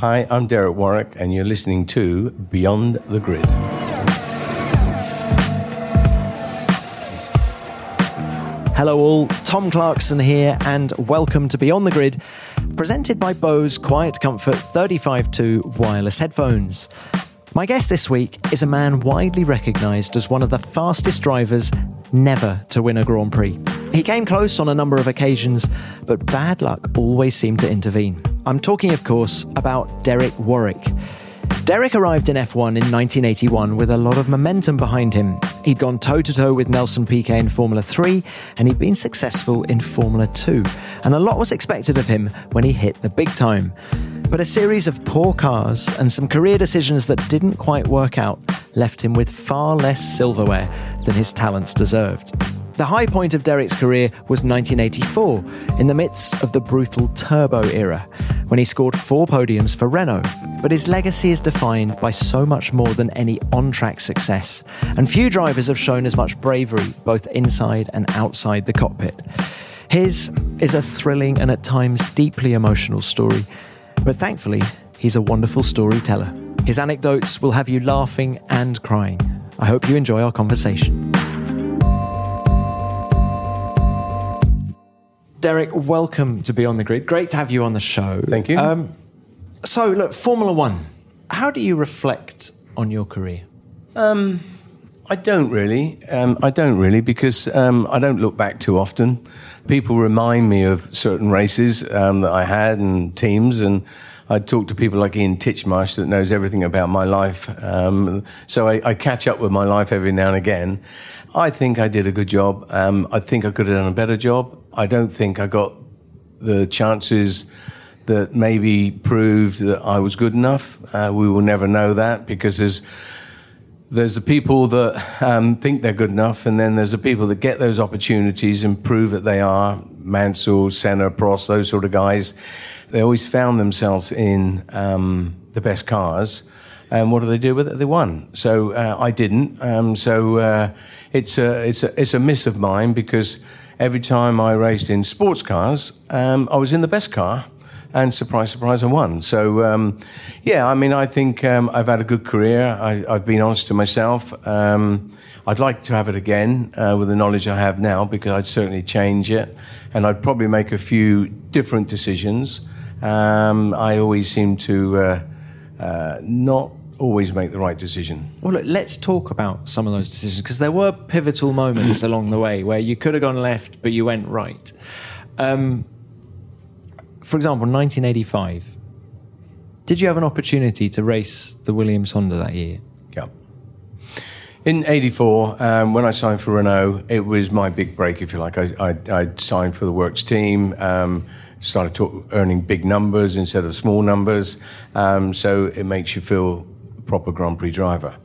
Hi, I'm Derek Warwick, and you're listening to Beyond the Grid. Hello, all. Tom Clarkson here, and welcome to Beyond the Grid, presented by Bose Quiet Comfort 35.2 wireless headphones. My guest this week is a man widely recognised as one of the fastest drivers never to win a Grand Prix. He came close on a number of occasions, but bad luck always seemed to intervene. I'm talking, of course, about Derek Warwick. Derek arrived in F1 in 1981 with a lot of momentum behind him. He'd gone toe to toe with Nelson Piquet in Formula 3, and he'd been successful in Formula 2. And a lot was expected of him when he hit the big time. But a series of poor cars and some career decisions that didn't quite work out left him with far less silverware than his talents deserved. The high point of Derek's career was 1984, in the midst of the brutal turbo era, when he scored four podiums for Renault. But his legacy is defined by so much more than any on track success, and few drivers have shown as much bravery both inside and outside the cockpit. His is a thrilling and at times deeply emotional story, but thankfully, he's a wonderful storyteller. His anecdotes will have you laughing and crying. I hope you enjoy our conversation. Derek, welcome to Beyond the Grid. Great to have you on the show. Thank you. Um, so, look, Formula One. How do you reflect on your career? Um, I don't really. Um, I don't really because um, I don't look back too often. People remind me of certain races um, that I had and teams, and I talk to people like Ian Titchmarsh that knows everything about my life. Um, so I, I, catch up with my life every now and again. I think I did a good job. Um, I think I could have done a better job. I don't think I got the chances that maybe proved that I was good enough. Uh, we will never know that because there's there's the people that um, think they're good enough, and then there's the people that get those opportunities and prove that they are. Mansell, Senna, Prost, those sort of guys. They always found themselves in um, the best cars. And what do they do with it? They won. So uh, I didn't. Um, so uh, it's a it's a it's a miss of mine because every time I raced in sports cars, um, I was in the best car. And surprise, surprise, I won. So, um, yeah, I mean, I think um, I've had a good career. I, have been honest to myself. Um, I'd like to have it again uh, with the knowledge I have now because I'd certainly change it. And I'd probably make a few different decisions. Um, I always seem to uh, not always make the right decision. Well, look, let's talk about some of those decisions because there were pivotal moments along the way where you could have gone left, but you went right. Um, for example, 1985. Did you have an opportunity to race the Williams Honda that year? Yeah. In '84, um, when I signed for Renault, it was my big break, if you like. I, I, I signed for the Works team. Um, started to, earning big numbers instead of small numbers. Um, so it makes you feel proper Grand Prix driver.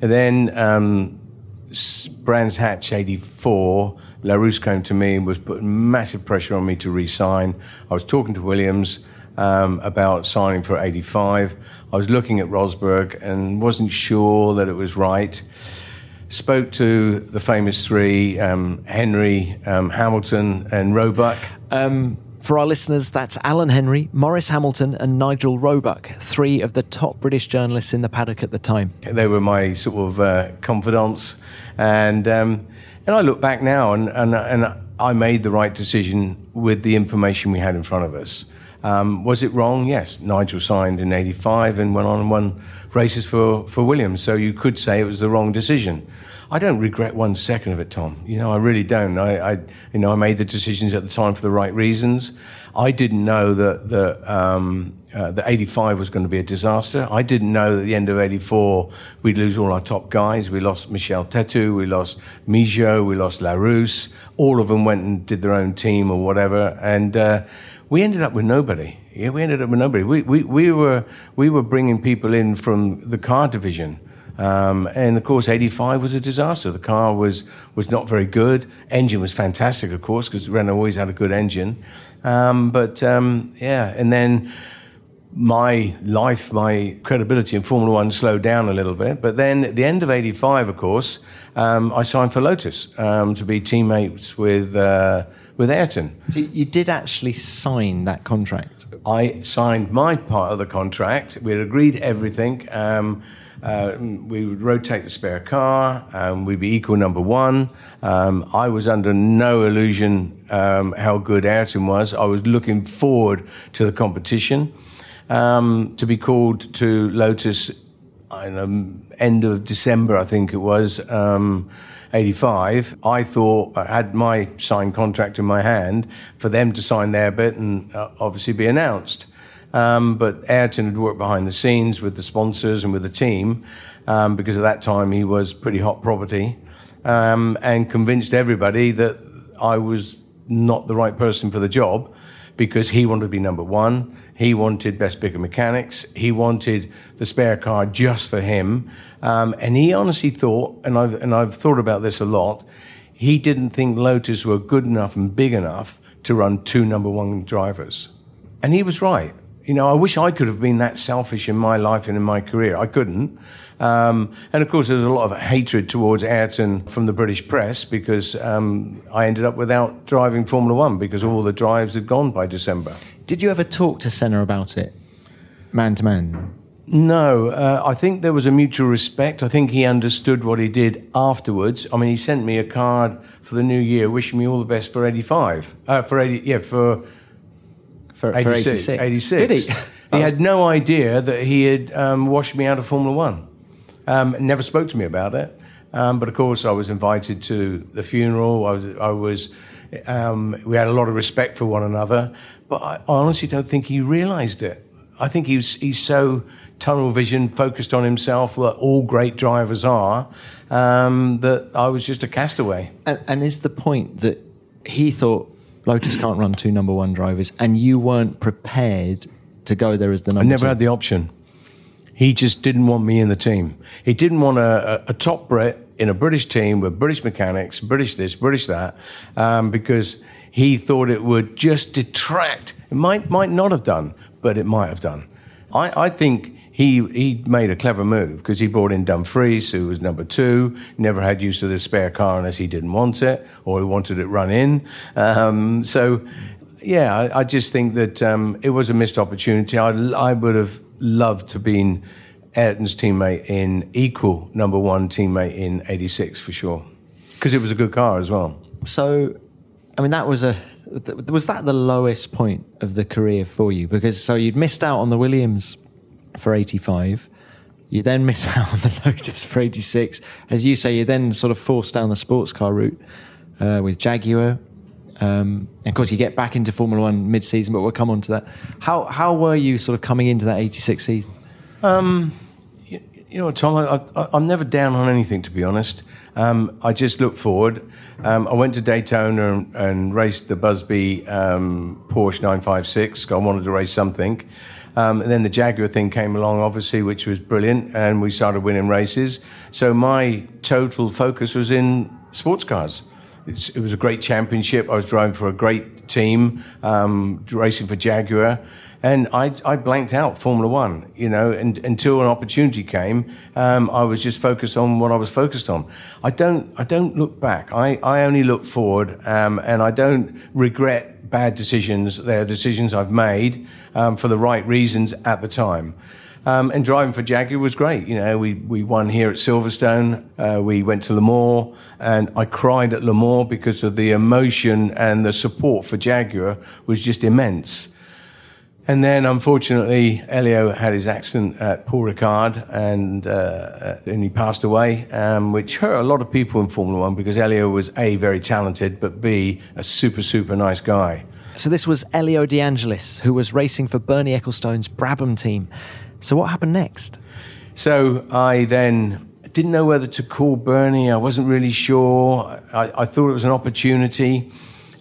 And then um, Brands Hatch 84, Larousse came to me and was putting massive pressure on me to re-sign. I was talking to Williams um, about signing for 85. I was looking at Rosberg and wasn't sure that it was right. Spoke to the famous three, um, Henry, um, Hamilton and Roebuck. For our listeners, that's Alan Henry, Maurice Hamilton, and Nigel Roebuck, three of the top British journalists in the paddock at the time. They were my sort of uh, confidants, and um, and I look back now, and, and and I made the right decision with the information we had in front of us. Um, was it wrong? Yes. Nigel signed in '85 and went on and won races for for Williams, so you could say it was the wrong decision. I don't regret one second of it, Tom. You know, I really don't. I, I, you know, I made the decisions at the time for the right reasons. I didn't know that the um, uh, the 85 was going to be a disaster. I didn't know that at the end of 84 we'd lose all our top guys. We lost Michel Tetu, we lost Migeot, we lost Larousse. All of them went and did their own team or whatever, and uh, we ended up with nobody. Yeah, we ended up with nobody. We, we, we were we were bringing people in from the car division um, and of course, 85 was a disaster. The car was, was not very good. Engine was fantastic, of course, because Renault always had a good engine. Um, but um, yeah, and then my life, my credibility in Formula One slowed down a little bit. But then at the end of 85, of course, um, I signed for Lotus um, to be teammates with, uh, with Ayrton. So you did actually sign that contract? I signed my part of the contract. We had agreed everything. Uh, we would rotate the spare car. Um, we'd be equal number one. Um, I was under no illusion um, how good Ayrton was. I was looking forward to the competition. Um, to be called to Lotus in the end of December, I think it was. Um, 85, I thought I had my signed contract in my hand for them to sign their bit and uh, obviously be announced. Um, but Ayrton had worked behind the scenes with the sponsors and with the team um, because at that time he was pretty hot property um, and convinced everybody that I was not the right person for the job because he wanted to be number one. He wanted best bigger mechanics. He wanted the spare car just for him. Um, and he honestly thought, and I've, and I've thought about this a lot, he didn't think Lotus were good enough and big enough to run two number one drivers. And he was right. You know, I wish I could have been that selfish in my life and in my career. I couldn't. Um, and of course, there was a lot of hatred towards Ayrton from the British press because um, I ended up without driving Formula One because all the drives had gone by December. Did you ever talk to Senna about it, man to man? No, uh, I think there was a mutual respect. I think he understood what he did afterwards. I mean, he sent me a card for the new year, wishing me all the best for eighty-five. Uh, for eighty, yeah, for for, 86, 86. 86. Did he? he had no idea that he had um, washed me out of Formula One. Um, never spoke to me about it. Um, but of course, I was invited to the funeral. I was, I was um, we had a lot of respect for one another. But I, I honestly don't think he realised it. I think he's he's so tunnel vision, focused on himself, that all great drivers are, um, that I was just a castaway. And, and is the point that he thought Lotus can't run two number one drivers, and you weren't prepared to go there as the number I never two? had the option. He just didn't want me in the team. He didn't want a, a, a top Brit in a British team with British mechanics, British this, British that, um, because he thought it would just detract. It might might not have done, but it might have done. I, I think he he made a clever move because he brought in Dumfries, who was number two, never had use of the spare car unless he didn't want it or he wanted it run in. Um, so, yeah, I, I, just think that um, it was a missed opportunity. I, I would have loved to been Ayrton's teammate in equal number one teammate in '86 for sure, because it was a good car as well. So, I mean, that was a was that the lowest point of the career for you? Because so you'd missed out on the Williams for 85. You then miss out on the Lotus for 86. As you say, you then sort of forced down the sports car route uh, with Jaguar. Um, and of course, you get back into Formula One mid season, but we'll come on to that. How, how were you sort of coming into that 86 season? Um, you, you, know, Tom, I, am never down on anything, to be honest. Um, I just look forward. Um, I went to Daytona and, and raced the Busby um, Porsche 956. I wanted to race something. Um, and then the Jaguar thing came along, obviously, which was brilliant, and we started winning races. So my total focus was in sports cars. It's, it was a great championship. I was driving for a great team, um, racing for Jaguar, and I, I, blanked out Formula One. You know, and, until an opportunity came, um, I was just focused on what I was focused on. I don't, I don't look back. I, I only look forward, um, and I don't regret bad decisions. They're decisions I've made um, for the right reasons at the time. Um, and driving for Jaguar was great. You know, we, we won here at Silverstone. Uh, we went to Le Mans, and I cried at Le Mans because of the emotion and the support for Jaguar was just immense. And then, unfortunately, Elio had his accident at Paul Ricard, and uh, and he passed away, um, which hurt a lot of people in Formula One because Elio was a very talented, but b a super super nice guy. So this was Elio De Angelis, who was racing for Bernie Ecclestone's Brabham team. So what happened next? So I then didn't know whether to call Bernie. I wasn't really sure. I, I thought it was an opportunity,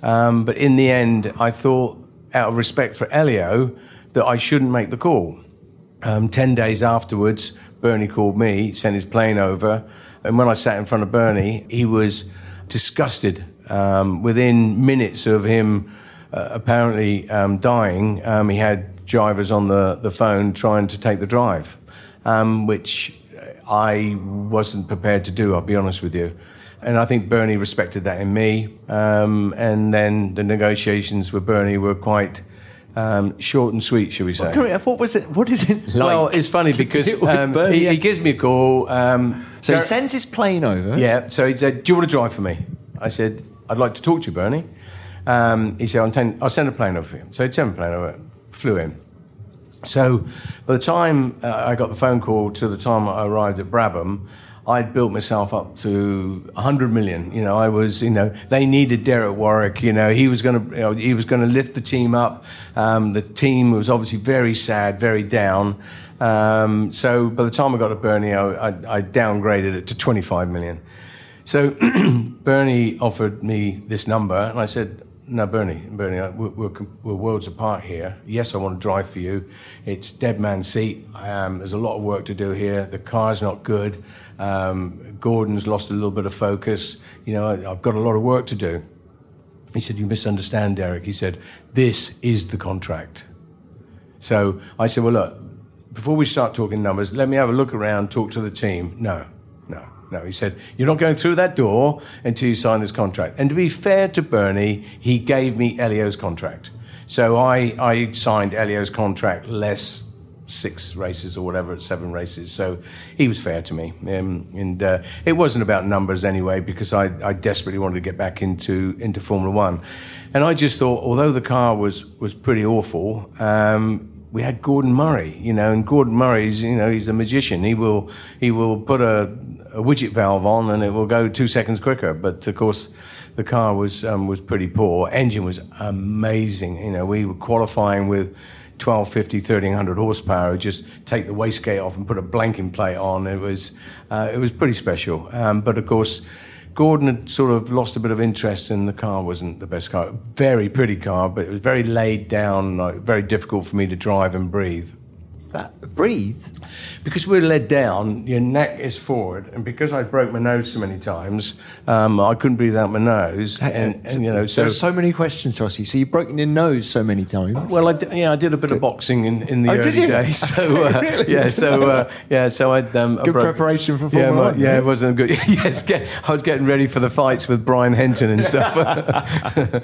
um, but in the end, I thought out of respect for Elio, that I shouldn't make the call. Um, Ten days afterwards, Bernie called me, sent his plane over, and when I sat in front of Bernie, he was disgusted. Um, within minutes of him uh, apparently um, dying, um, he had drivers on the, the phone trying to take the drive, um, which I wasn't prepared to do, I'll be honest with you. And I think Bernie respected that in me. Um, and then the negotiations with Bernie were quite um, short and sweet, shall we say? Well, what was it? What is it like? Well, it's funny because um, he, he, gives me a call. Um, so he sends his plane over. Yeah. So he said, "Do you want to drive for me?" I said, "I'd like to talk to you, Bernie." Um, he said, I'll, I'll, send a plane over for you." So he sent a plane over, flew in. So by the time uh, I got the phone call to the time I arrived at Brabham, I'd built myself up to 100 million. You know, I was, you know, they needed Derek Warwick. You know, he was going to, you know, he was going to lift the team up. Um, the team was obviously very sad, very down. Um, so by the time I got to Bernie, I, I, I downgraded it to 25 million. So Bernie offered me this number, and I said, no, Bernie, Bernie, we're, we're, we're, worlds apart here. Yes, I want to drive for you. It's dead man seat. Um, there's a lot of work to do here. The car's not good. Um, Gordon's lost a little bit of focus. You know, I, I've got a lot of work to do. He said, You misunderstand, Derek. He said, This is the contract. So I said, Well, look, before we start talking numbers, let me have a look around, talk to the team. No, no. No, he said, You're not going through that door until you sign this contract. And to be fair to Bernie, he gave me Elio's contract. So I, I signed Elio's contract less six races or whatever, at seven races. So he was fair to me. Um, and uh, it wasn't about numbers anyway, because I, I desperately wanted to get back into, into Formula One. And I just thought, although the car was, was pretty awful, um, we had Gordon Murray, you know, and Gordon Murray's, you know, he's a magician. He will, he will put a, a widget valve on and it will go two seconds quicker. But of course, the car was um, was pretty poor. Engine was amazing. You know, we were qualifying with 1250, 1300 horsepower. Just take the wastegate off and put a blanking plate on. It was uh, it was pretty special. Um, but of course. Gordon had sort of lost a bit of interest, and the car wasn't the best car. Very pretty car, but it was very laid down, like, very difficult for me to drive and breathe that. Breathe. Because we're led down your neck is forward and because i broke my nose so many times um, i couldn't breathe out my nose and, and you know so there's so many questions to ask you so you've broken your nose so many times. Well I did, yeah i did a bit of boxing in, in the oh, early days so uh, really? yeah so uh, yeah so i'd um, good broke, preparation for yeah, my, yeah it wasn't good. Yes get, i was getting ready for the fights with brian henton and stuff.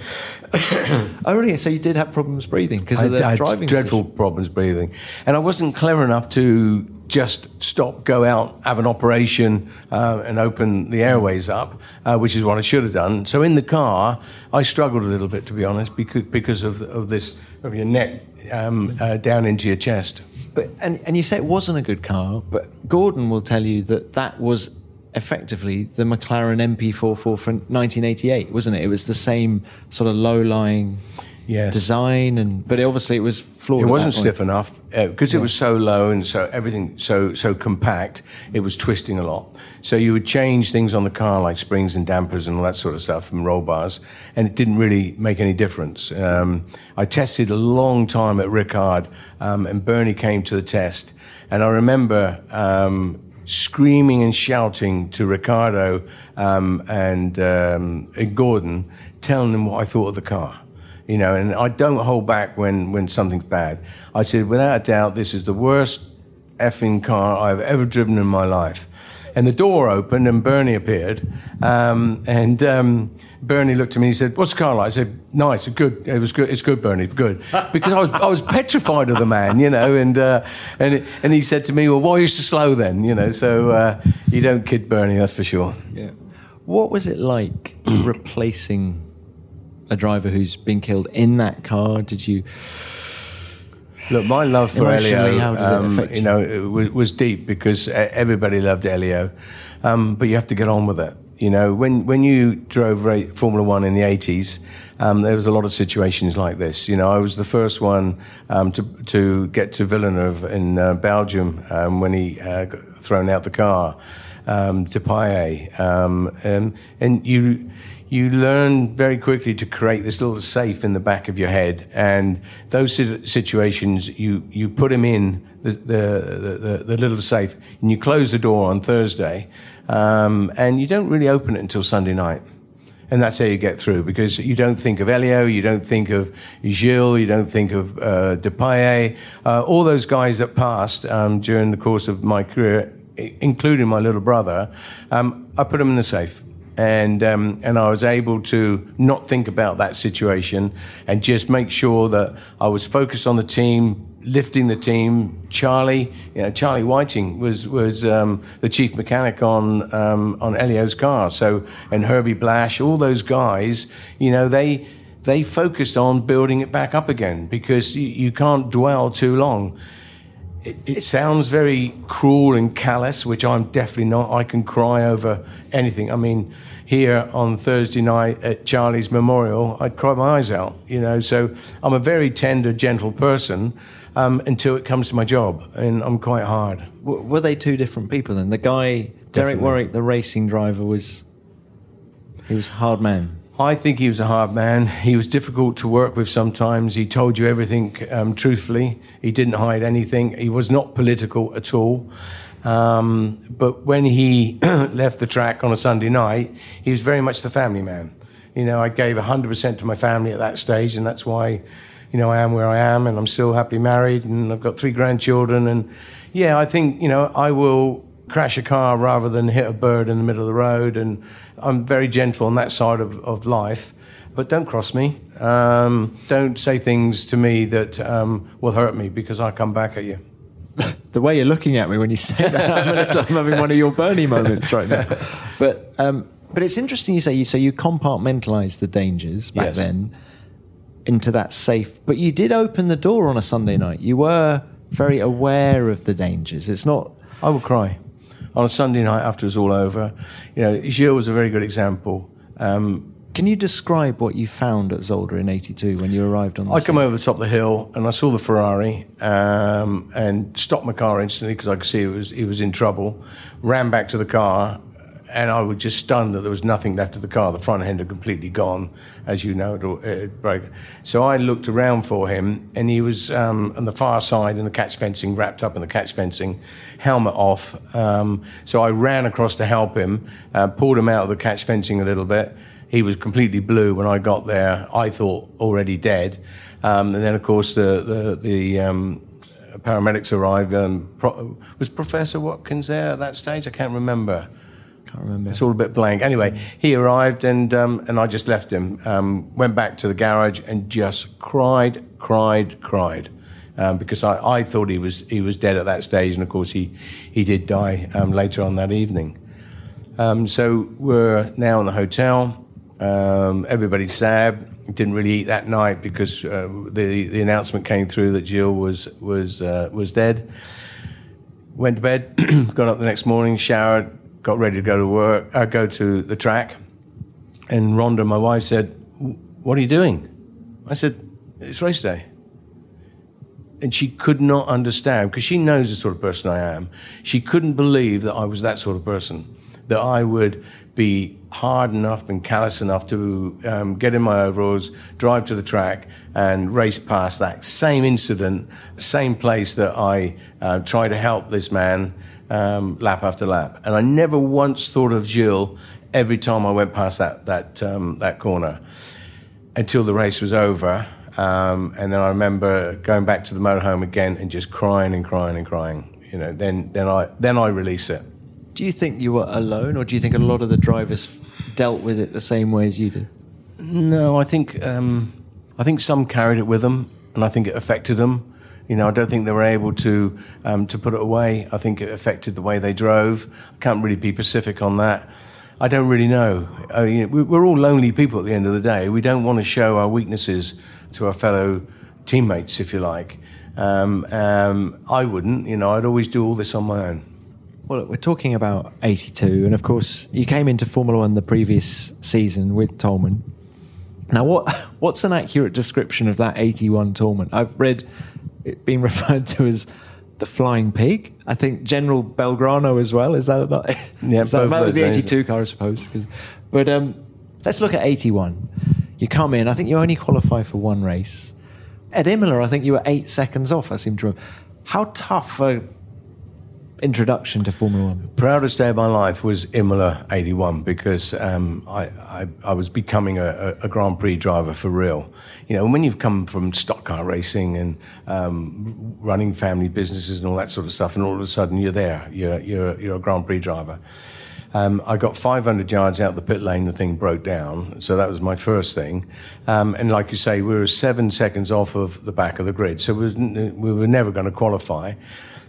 Oh really? So you did have problems breathing because of the I driving dreadful position. problems breathing. And i wasn't wasn't clever enough to just stop, go out, have an operation, uh, and open the airways up, uh, which is what I should have done. So in the car, I struggled a little bit, to be honest, because, because of, of this, of your neck um, uh, down into your chest. But, and, and you say it wasn't a good car, but Gordon will tell you that that was effectively the McLaren MP4/4 from 1988, wasn't it? It was the same sort of low lying yes. design, and but obviously it was flawed. It wasn't stiff enough because uh, yeah. it was so low and so everything so so compact. It was twisting a lot. So you would change things on the car like springs and dampers and all that sort of stuff and roll bars, and it didn't really make any difference. Um, I tested a long time at Ricard, um, and Bernie came to the test, and I remember. Um, screaming and shouting to Ricardo um, and, um, and Gordon, telling them what I thought of the car you know, and I don't hold back when, when something's bad. I said, without a doubt, this is the worst effing car I've ever driven in my life. And the door opened and Bernie appeared. Um, and um, Bernie looked at me and he said, What's the car like? I said, Nice, good. It was good. It's good, Bernie, good. Because I was, I was petrified of the man, you know. And, uh, and, it, and he said to me, Well, why are you so slow then? You know, so uh, you don't kid Bernie, that's for sure. Yeah. What was it like replacing a driver who's been killed in that car? Did you? Look, my love for Elio, um, you? you know, was, was, deep because everybody loved Elio, um, but you have to get on with it. You know, when when you drove Formula One in the eighties, um, there was a lot of situations like this. You know, I was the first one um, to to get to Villeneuve in uh, Belgium um, when he uh, got thrown out the car um, to Paille, um, and, and you you learn very quickly to create this little safe in the back of your head. And those situations, you, you put them in the, the, the, the little safe and you close the door on Thursday. Um, and you don't really open it until Sunday night. and that's how you get through because you don't think of Elio, you don't think of Gilles, you don't think of uh, uh, all those guys that passed um, during the course of my career, including my little brother. Um, I put them in the safe. And, um, and I was able to not think about that situation and just make sure that I was focused on the team, lifting the team. Charlie, you know, Charlie Whiting was was um, the chief mechanic on um, on Elio's car. So and Herbie Blash, all those guys, you know, they they focused on building it back up again because you, you can't dwell too long. It, it sounds very cruel and callous, which I'm definitely not. I can cry over anything. I mean, here on Thursday night at Charlie's memorial, I'd cry my eyes out, you know. So I'm a very tender, gentle person um, until it comes to my job, and I'm quite hard. W- were they two different people then? The guy, Derek Definitely. Warwick, the racing driver, was he was a hard man. I think he was a hard man. He was difficult to work with sometimes. He told you everything um, truthfully. He didn't hide anything. He was not political at all. Um, but when he left the track on a Sunday night, he was very much the family man. You know, I gave 100% to my family at that stage, and that's why you know, I am where I am and I'm still happily married and I've got three grandchildren. And yeah, I think, you know, I will crash a car rather than hit a bird in the middle of the road. And I'm very gentle on that side of, of life. But don't cross me. Um, don't say things to me that um, will hurt me because I come back at you. the way you're looking at me when you say that, I'm, having one of your Bernie moments right now. But um, but it's interesting you say you so you compartmentalize the dangers back Yes. then into that safe. But you did open the door on a Sunday night. You were very aware of the dangers. It's not. I would cry on a Sunday night after it was all over. You know, Gilles was a very good example. Um, Can you describe what you found at Zolder in '82 when you arrived on the I come over the top of the hill and I saw the Ferrari um, and stopped my car instantly because I could see it was it was in trouble. Ran back to the car and I was just stunned that there was nothing left of the car. The front end had completely gone, as you know, it, it broke. So I looked around for him and he was um, on the far side in the catch fencing, wrapped up in the catch fencing, helmet off. Um, so I ran across to help him, uh, pulled him out of the catch fencing a little bit. He was completely blue when I got there. I thought already dead. Um, and then, of course, the the, the um, paramedics arrived. Um, pro- was Professor Watkins there at that stage? I can't remember. Can't remember. It's all a bit blank. Anyway, he arrived and um, and I just left him. Um, went back to the garage and just cried, cried, cried. Um, because I, I thought he was he was dead at that stage, and of course he he did die um, later on that evening. Um, so we're now in the hotel. Um, everybody's sad. Didn't really eat that night because uh, the the announcement came through that Gilles was was uh, was dead. Went to bed. got up the next morning, showered, got ready to go to work. Uh, go to the track. And Rhonda, my wife, said, "What are you doing?" I said, "It's race day." and she could not understand because she knows the sort of person I am. She couldn't believe that I was that sort of person, that I would be hard enough and callous enough to um, get in my overalls, drive to the track, and race past that same incident, same place that I uh, tried to help this man um, lap after lap. And I never once thought of Gilles every time I went past that that um, that corner until the race was over. Um, and then I remember going back to the motorhome again and just crying and crying and crying. You know, then then I then I release it. Do you think you were alone, or do you think a lot of the drivers dealt with it the same way as you did? No, I think um, I think some carried it with them, and I think it affected them. You know, I don't think they were able to um, to put it away. I think it affected the way they drove. I can't really be specific on that. I don't really know. We're all lonely people at the end of the day. We don't want to show our weaknesses to our fellow teammates, if you like. Um, um, I wouldn't. You know, I'd always do all this on my own. Well, look, we're talking about 82, and of course, you came into Formula One the previous season with Toleman. Now, what what's an accurate description of that 81 Toleman? I've read it being referred to as the flying pig. I think General Belgrano as well. Is that not? Yeah, Is that, that was the 82 car, I suppose. but um, let's look at 81. You come in, I think you only qualify for one race. At Imola, I think you were eight seconds off, I seem to remember. How tough a introduction to Formula One? Proudest day of my life was Imola 81 because um, I, I, I, was becoming a, a, Grand Prix driver for real. You know, when you've come from stock car racing and um, running family businesses and all that sort of stuff, and all of a sudden you're there, you're, you're, you're a Grand Prix driver. Um, I got 500 yards out the pit lane, the thing broke down. So that was my first thing. Um, and like you say, we were seven seconds off of the back of the grid. So was, we were never going to qualify.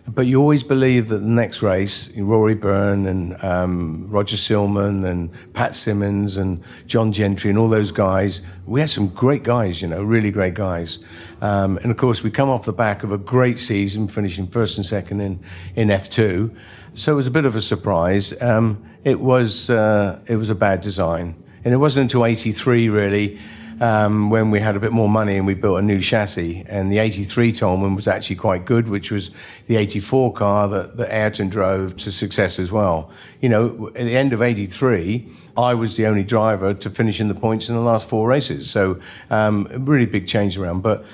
But you always believe that the next race, Rory Byrne and um, Roger Silman and Pat Symonds and John Gentry and all those guys, we had some great guys, you know, really great guys. Um, and of course, we come off the back of a great season, finishing first and second in, in F2. So it was a bit of a surprise. Um, it was uh, it was a bad design, and it wasn't until '83 really um, when we had a bit more money and we built a new chassis. And the '83 Toleman was actually quite good, which was the '84 car that, that Ayrton drove to success as well. You know, at the end of '83. I was the only driver to finish in the points in the last four races. So, um, really big change around. But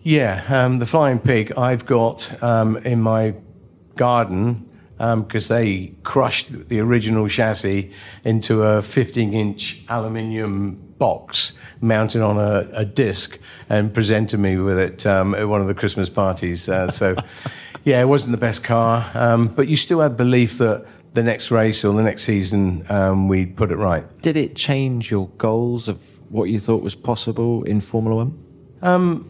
yeah, um, the Flying Pig, I've got um, in my garden because um, they crushed the original chassis into a 15 inch aluminium box mounted on a, a disc and presented me with it um, at one of the Christmas parties. Uh, so, yeah, it wasn't the best car, um, but you still had belief that the next race or the next season um, we'd put it right. Did it change your goals of what you thought was possible in Formula One? Um,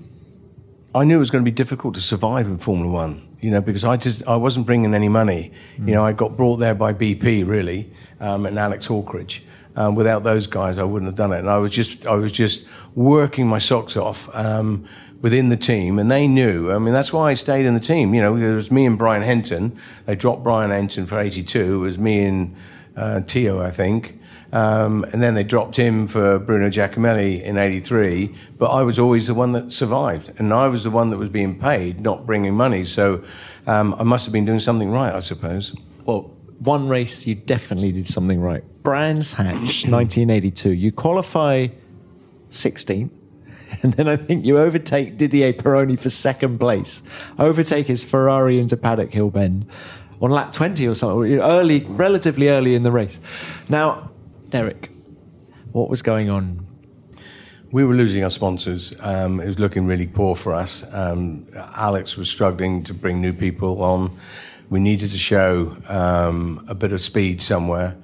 I knew it was going to be difficult to survive in Formula One you know, because I just I wasn't bringing any money. Mm. You know, I got brought there by BP really, um, and Alex Hawkridge. Um, without those guys, I wouldn't have done it. And I was just I was just working my socks off um, within the team, and they knew. I mean, that's why I stayed in the team. You know, it was me and Brian Henton. They dropped Brian Henton for '82. It was me and uh, Teo, I think. Um, and then they dropped him for Bruno Giacomelli in 83. But I was always the one that survived. And I was the one that was being paid, not bringing money. So um, I must have been doing something right, I suppose. Well, one race you definitely did something right. Brands Hatch, 1982. You qualify 16th. And then I think you overtake Didier Pironi for second place, overtake his Ferrari into Paddock Hill Bend on lap 20 or something, early, relatively early in the race. Now, Derek, what was going on? We were losing our sponsors. Um, it was looking really poor for us. Um, Alex was struggling to bring new people on. We needed to show um, a bit of speed somewhere.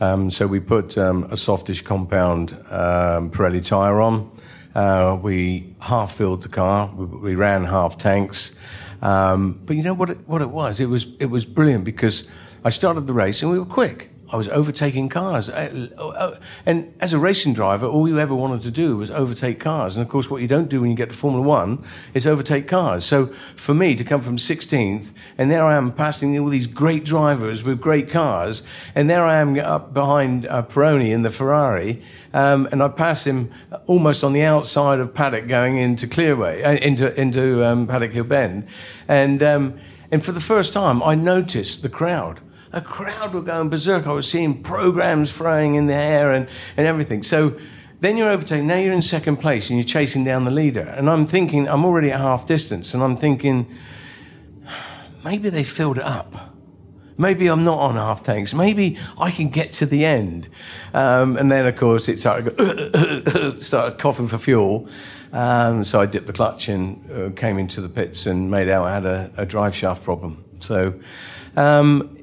Um, so we put um, a softish compound um, Pirelli tyre on. Uh, we half filled the car. We, we ran half tanks. but you know what it, what it was? It was it was brilliant because I started the race and we were quick. I was overtaking cars. Uh, uh, and as a racing driver, all you ever wanted to do was overtake cars. And of course, what you don't do when you get to Formula One is overtake cars. So for me to come from 16th, and there I am passing all these great drivers with great cars, and there I am up behind uh, Pironi in the Ferrari, um, and I pass him almost on the outside of Paddock going into Clearway, uh, into, into um, Paddock Hill Bend. And, um, and for the first time, I noticed the crowd a crowd were going berserk. I was seeing programs flying in the air and, and everything. So then you're overtaking. Now you're in second place and you're chasing down the leader. And I'm thinking, I'm already at half distance, and I'm thinking, maybe they filled it up. Maybe I'm not on half tanks. Maybe I can get to the end. Um, and then, of course, it started, started coughing for fuel. Um, so I dipped the clutch and uh, came into the pits and made out I had a, a drive shaft problem. So um,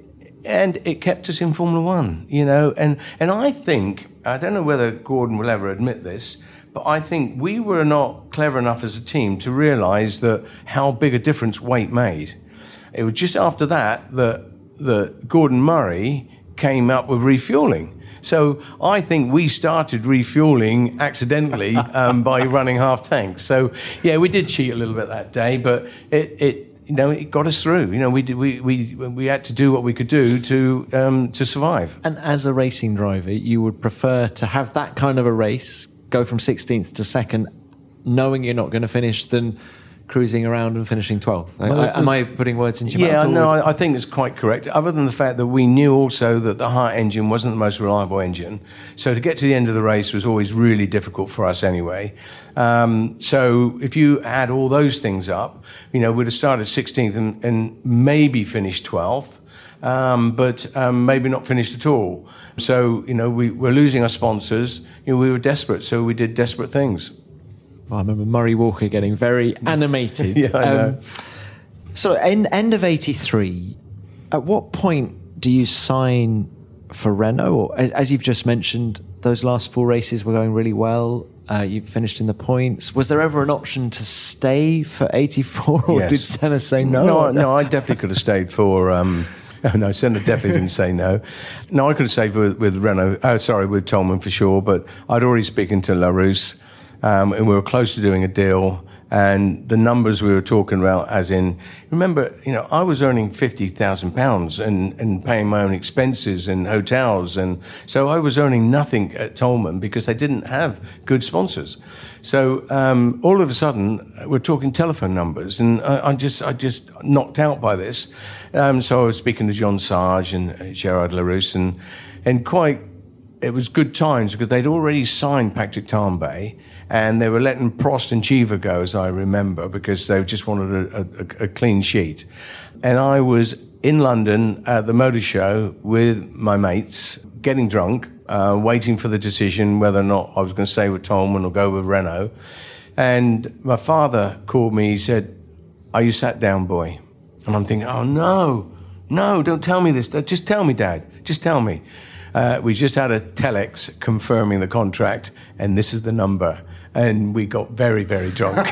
and it kept us in Formula One, you know. And, and I think, I don't know whether Gordon will ever admit this, but I think we were not clever enough as a team to realize that how big a difference weight made. It was just after that that, that Gordon Murray came up with refueling. So I think we started refueling accidentally um, by running half tanks. So yeah, we did cheat a little bit that day, but it, it you know, it got us through. You know, we, did, we, we, we had to do what we could do to, um, to survive. And as a racing driver, you would prefer to have that kind of a race, go from 16th to second, knowing you're not going to finish, than cruising around and finishing 12th. Well, I, am I putting words into your yeah, mouth? Yeah, no, I, I think it's quite correct. Other than the fact that we knew also that the Hart engine wasn't the most reliable engine. So to get to the end of the race was always really difficult for us anyway. Um, so if you add all those things up, you know, we'd have started 16th and, and maybe finished 12th. Um, but um, maybe not finished at all. So, you know, we were losing our sponsors. You know, we were desperate, so we did desperate things. I remember Murray Walker getting very animated. yeah, I know. Um, so, in, end of 83, at what point do you sign for Renault? Or, as, as you've just mentioned, those last four races were going really well. Uh, you finished in the points. Was there ever an option to stay for 84, or yes. did Senna say no? No, no, I definitely could have stayed for. Um, no, Senna definitely didn't say no. No, I could have stayed with, with Renault. Oh, sorry, with Toleman for sure. But I'd already spoken to Larousse um, and we were close to doing a deal. And the numbers we were talking about, as in, remember, you know, I was earning fifty thousand pounds and and paying my own expenses and hotels, and so I was earning nothing at Toleman because they didn't have good sponsors. So um, all of a sudden, we're talking telephone numbers, and I, I just I just knocked out by this. Um, so I was speaking to John Sage and Gerard Larousse, and and quite it was good times because they'd already signed Patrick Tambay and they were letting Prost and Cheever go, as I remember, because they just wanted a, a, a clean sheet. And I was in London at the motor show with my mates, getting drunk, uh, waiting for the decision whether or not I was going to stay with Toleman or go with Renault. And my father called me. He said, "Are you sat down, boy?" And I'm thinking, "Oh no, no! Don't tell me this. Just tell me, Dad. Just tell me." Uh, we just had a telex confirming the contract, and this is the number and we got very, very drunk.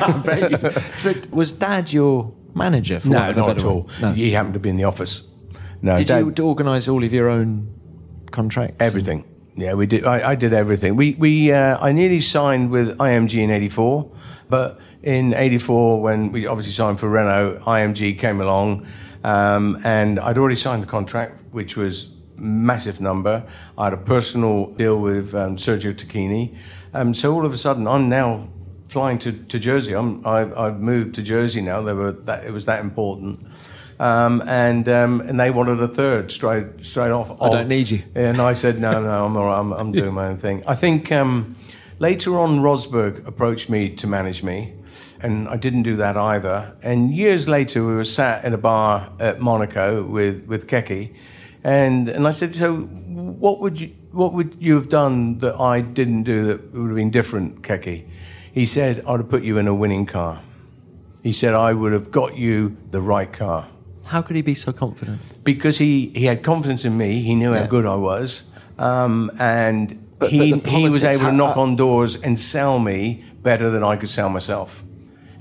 so was Dad your manager? no, not at all. No. He happened to be in the office. No, did Dad, you organise all of your own contracts? Everything. Yeah, we did. I, I did everything. We, we, uh, I nearly signed with IMG in '84, but in '84, when we obviously signed for Renault, IMG came along, um, and I'd already signed the contract, which was massive number. I had a personal deal with um, Sergio Tacchini. Um, so all of a sudden, I'm now flying to, to Jersey. I'm, I, have moved to Jersey now. They were that, it was that important. Um, and um, and they wanted a third straight straight off. I don't need you. And I said no, no, I'm all right. I'm, I'm doing my own thing. I think um, later on, Rosberg approached me to manage me, and I didn't do that either. And years later, we were sat in a bar at Monaco with with Keke, and and I said, so what would you what would you have done that I didn't do that would have been different, Keke? He said, I'd have put you in a winning car. He said, I would have got you the right car. How could he be so confident? Because he, he had confidence in me. He knew yeah. how good I was. Um, and but, he, but he was able to knock on doors and sell me better than I could sell myself.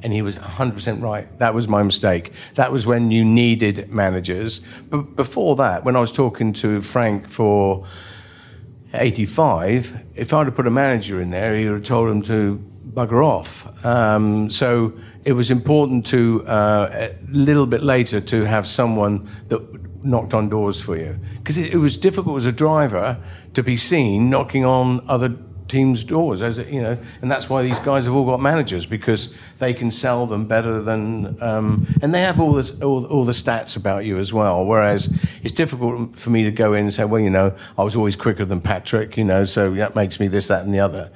And he was 100% right. That was my mistake. That was when you needed managers. But before that, when I was talking to Frank for 85, if I'd have put a manager in there, he would have told him to bugger off. Um, so it was important to, uh, a little bit later, to have someone that knocked on doors for you. Because it, it was difficult as a driver to be seen knocking on other teams' doors, as you know, and that's why these guys have all got managers because they can sell them better than, um, and they have all the all, all, the stats about you as well. Whereas it's difficult for me to go in and say, well, you know, I was always quicker than Patrick, you know, so that makes me this, that, and the other.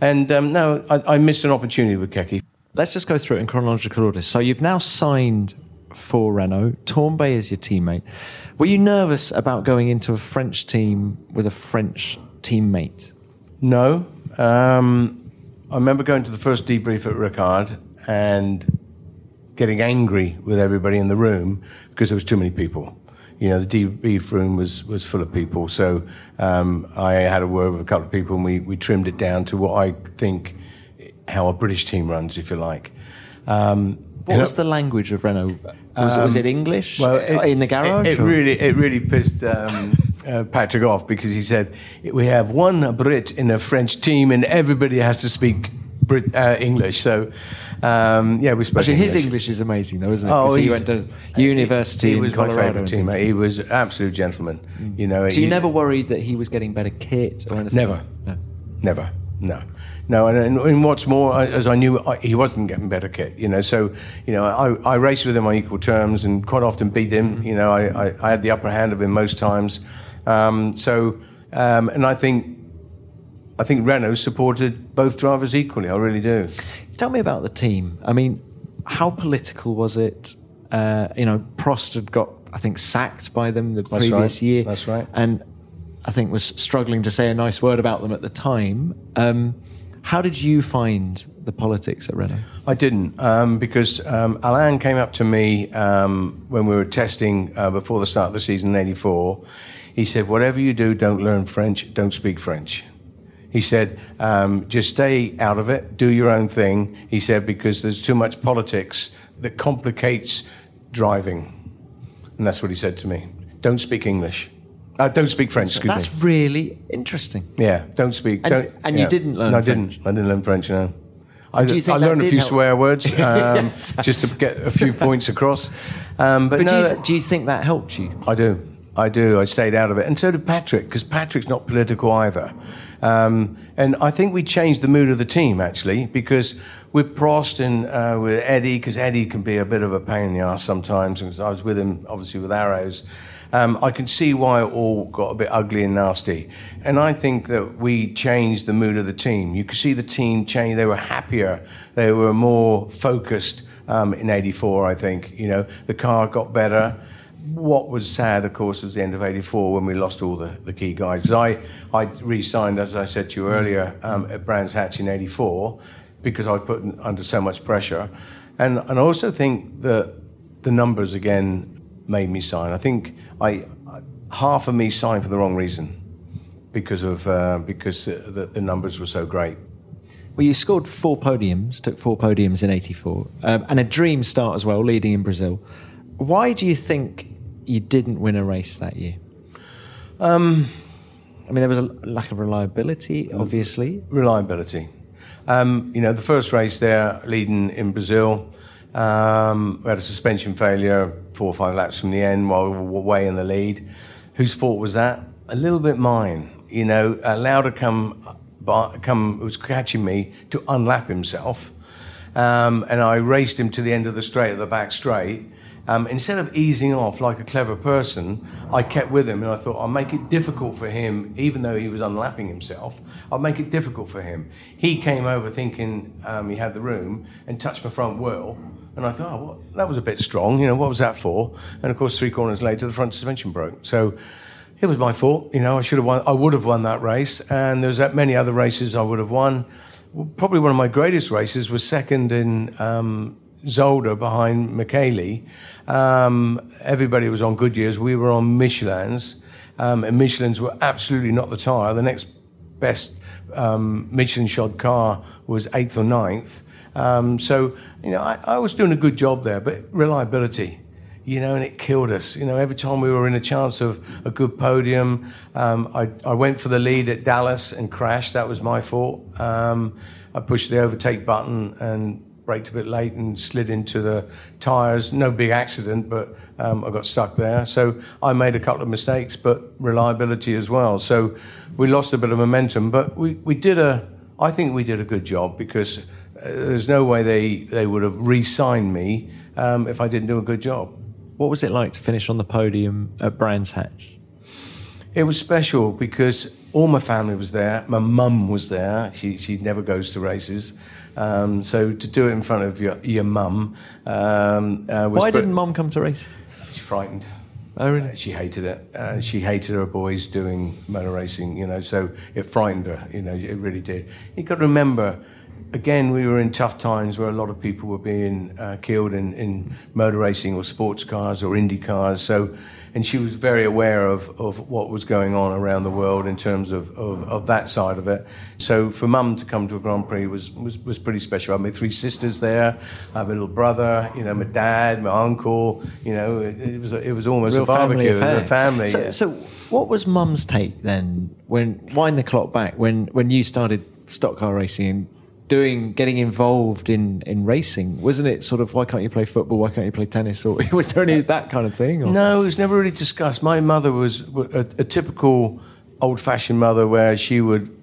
And um, no, I, I, missed an opportunity with Keke. Let's just go through it in chronological order. So you've now signed for Renault. Tambay is your teammate. Were you nervous about going into a French team with a French teammate? No. Um, I remember going to the first debrief at Ricard and getting angry with everybody in the room because there was too many people. You know, the debrief room was, was full of people. So um, I had a word with a couple of people and we, we trimmed it down to what I think how a British team runs, if you like. Um, what was know, the language of Renault? Was, um, was, it English well, it, in the garage? It, it really, it really pissed um, uh, Patrick off because he said we have one Brit in a French team and everybody has to speak Brit, uh, English. So um, yeah, we spoke. Actually, English. his English is amazing, though, isn't it? Oh, he went to university. He, he was my favourite teammate. He was an absolute gentleman. Mm. You know. So he, you never worried that he was getting better kit or anything? Never. No. Never. No, no, and, and, and what's more, as I knew, I, he wasn't getting better kit. You know, so you know, I, I raced with him on equal terms and quite often beat him. You know, I, I, I had the upper hand of him most times. Um, so, um, and I think, I think Renault supported both drivers equally. I really do. Tell me about the team. I mean, how political was it? Uh, you know, Prost had got, I think, sacked by them the That's previous right. year. That's right. And I think was struggling to say a nice word about them at the time. Um, how did you find the politics at Renault? I didn't um, because um, Alain came up to me um, when we were testing uh, before the start of the season in '84. He said, "Whatever you do, don't learn French, don't speak French." He said, um, "Just stay out of it, do your own thing." He said because there's too much politics that complicates driving, and that's what he said to me. Don't speak English. Uh, don't speak French. Excuse That's me. That's really interesting. Yeah, don't speak. And- don't, and you didn't learn No, I didn't. I didn't learn French. No. I, do you think I learned a few help? swear words um, Yes. just to get a few points across. Um, but But no, do, you, do you think that helped you? I do. I do. I stayed out of it, and so did Patrick, because Patrick's not political either. Um, and I think we changed the mood of the team actually, because with Prost and uh, with Eddie, because Eddie can be a bit of a pain in the ass sometimes. Because I was with him, obviously with Arrows, um, I can see why it all got a bit ugly and nasty. And I think that we changed the mood of the team. You could see the team change. They were happier. They were more focused um, in '84. I think you know the car got better what was sad, of course, was the end of '84 when we lost all the, the key guys. I I re-signed, as I said to you earlier, um, at Brands Hatch in '84 because I put under so much pressure, and and I also think that the numbers again made me sign. I think I half of me signed for the wrong reason because of uh, because the, the numbers were so great. Well, you scored four podiums, took four podiums in 84, um, and a dream start as well, leading in Brazil. Why do you think you didn't win a race that year? Um, I mean, there was a lack of reliability, obviously. reliability. Um, you know, the first race there, leading in Brazil, um, we had a suspension failure four or five laps from the end while we were way in the lead. Whose fault was that? A little bit mine. You know, allowed to come, come was catching me to unlap himself, um, and I raced him to the end of the straight at the back straight. Um, instead of easing off like a clever person, I kept with him and I thought I'll make it difficult for him, even though he was unlapping himself. I'll make it difficult for him. He came over thinking um, he had the room and touched my front wheel. And I thought, oh, that was a bit strong. You know, what was that for? And of course, three corners later, the front suspension broke. So it was my fault. You know, I should have won. I would have won that race. And there's that many other races I would have won. Probably one of my greatest races was second in um, Zolder behind Michele. Um, everybody was on Goodyears. We were on Michelin's. Um, and Michelin's were absolutely not the tyre. The next best um, Michelin shod car was eighth or ninth. Um, so, you know, I, I was doing a good job there, but reliability, you know, and it killed us. You know, every time we were in a chance of a good podium, um, I, I went for the lead at Dallas and crashed. That was my fault. Um, I pushed the overtake button and braked a bit late and slid into the tyres. No big accident, but um, I got stuck there. So I made a couple of mistakes, but reliability as well. So we lost a bit of momentum, but we, we did a, I think we did a good job because uh, there's no way they, they would have re signed me um, if I didn't do a good job. What was it like to finish on the podium at Brands Hatch? It was special because all my family was there. My mum was there. She, she never goes to races. Um, so to do it in front of your, your mum um, uh, was Why didn't Mum come to races? She's frightened. Oh, really? Uh, she hated it. Uh, she hated her boys doing motor racing, you know, so it frightened her, you know, it really did. You've got to remember, again, we were in tough times where a lot of people were being uh, killed in, in motor racing or sports cars or Indy cars. So, and she was very aware of, of what was going on around the world in terms of, of, of that side of it. So for mum to come to a Grand Prix was, was, was pretty special. I had my three sisters there. I have a little brother, you know, my dad, my uncle, you know, it, it was, it was almost Real a barbecue. family affair. A family. So, yeah. so what was Mum's take then? When wind the clock back when when you started stock car racing and doing getting involved in in racing, wasn't it sort of why can't you play football? Why can't you play tennis? Or was there any that kind of thing? Or? No, it was never really discussed. My mother was a, a typical old-fashioned mother, where she would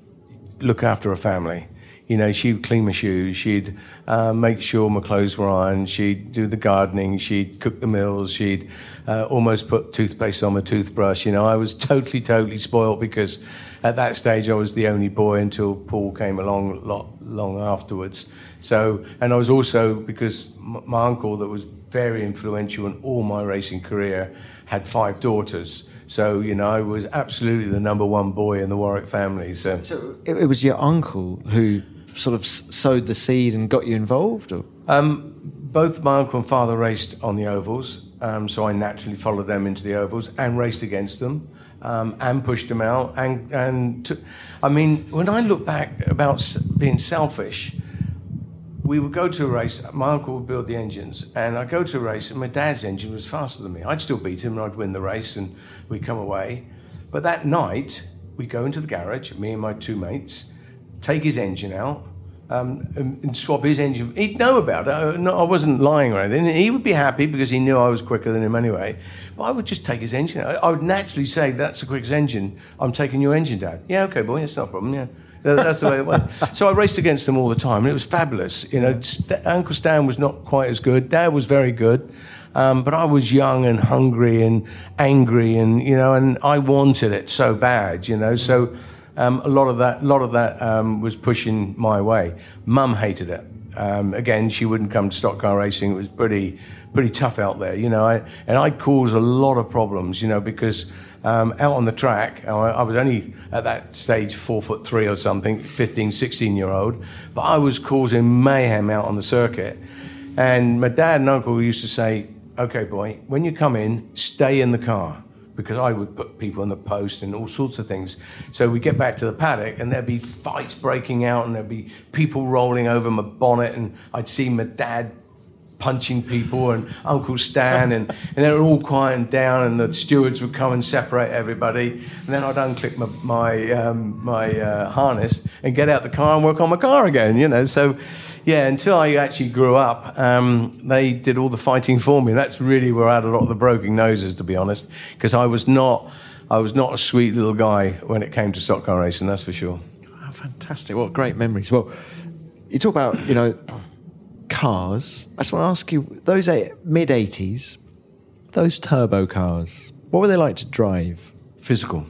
look after a family. You know, she'd clean my shoes, she'd uh, make sure my clothes were ironed, she'd do the gardening, she'd cook the meals, she'd uh, almost put toothpaste on my toothbrush. You know, I was totally, totally spoiled because at that stage I was the only boy until Paul came along lot, long afterwards. So, and I was also, because my uncle that was very influential in all my racing career had five daughters. So, you know, I was absolutely the number one boy in the Warwick family. So, so it, it was your uncle who sort of sowed the seed and got you involved? Or? Um, both my uncle and father raced on the ovals, um, so I naturally followed them into the ovals and raced against them um, and pushed them out. And, and I mean, when I look back about being selfish, we would go to a race. My uncle would build the engines, and I'd go to a race, and my dad's engine was faster than me. I'd still beat him, and I'd win the race, and we'd come away. But that night, we'd go into the garage, me and my two mates, take his engine out, um, and, swap his engine. He'd know about it. No, I wasn't lying or anything. He would be happy because he knew I was quicker than him anyway. But I would just take his engine out. I would naturally say, "That's the quickest engine. I'm taking your engine, Dad." Yeah, okay, boy, it's not a problem. Yeah. That's the way it was. So I raced against them all the time, and it was fabulous. You know, Uncle Stan was not quite as good. Dad was very good, um, but I was young and hungry and angry, and you know, and I wanted it so bad. You know, so um, a lot of that, a lot of that um, was pushing my way. Mum hated it. Um, again, she wouldn't come to stock car racing. It was pretty, pretty tough out there, you know. I, and I caused a lot of problems, you know, because um, out on the track, I, I, was only at that stage four foot three or something, 15, 16 year old, but I was causing mayhem out on the circuit. And my dad and uncle used to say, "Okay, boy, when you come in, stay in the car." Because I would put people in the post and all sorts of things. So we get back to the paddock and there'd be fights breaking out and there'd be people rolling over my bonnet and I'd see my dad punching people and Uncle Stan and, and they were all quieting down and the stewards would come and separate everybody and then I'd unclick my, my, um, my uh, harness and get out the car and work on my car again, you know. So yeah, until I actually grew up, um, they did all the fighting for me. That's really where I had a lot of the broken noses, to be honest, because I was not, I was not a sweet little guy when it came to stock car racing. That's for sure. Fantastic! What great memories. Well, you talk about you know cars. I just want to ask you those mid '80s, those turbo cars. What were they like to drive? Physical.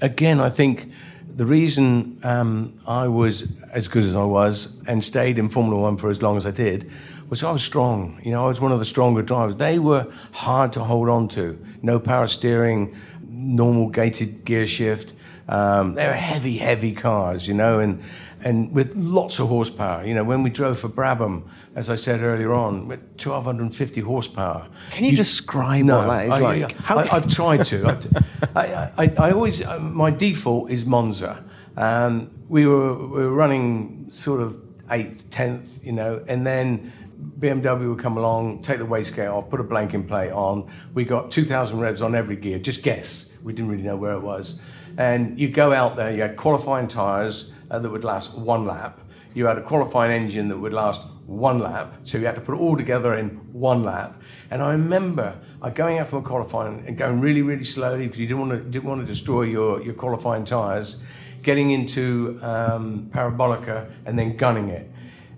Again, I think the reason um, I was as good as I was and stayed in Formula One for as long as I did was I was strong. You know, I was one of the stronger drivers. They were hard to hold on to. No power steering, normal gated gear shift. Um, they were heavy, heavy cars, you know, and and with lots of horsepower. You know, when we drove for Brabham, as I said earlier on, with 1,250 horsepower. Can you, you describe no, what that is I, like? I, have tried to. I, I, I, always, uh, my default is Monza. Um, we, were, we were running sort of eighth, tenth, you know, and then BMW would come along, take the wastegate off, put a blanking plate on. We got 2,000 revs on every gear, just guess. We didn't really know where it was. And you go out there, you had qualifying tyres uh, that would last one lap. You had a qualifying engine that would last one lap, so you had to put it all together in one lap. And I remember uh, going out from a qualifying and going really, really slowly because you didn't want to didn't want to destroy your, your qualifying tyres, getting into um, Parabolica and then gunning it.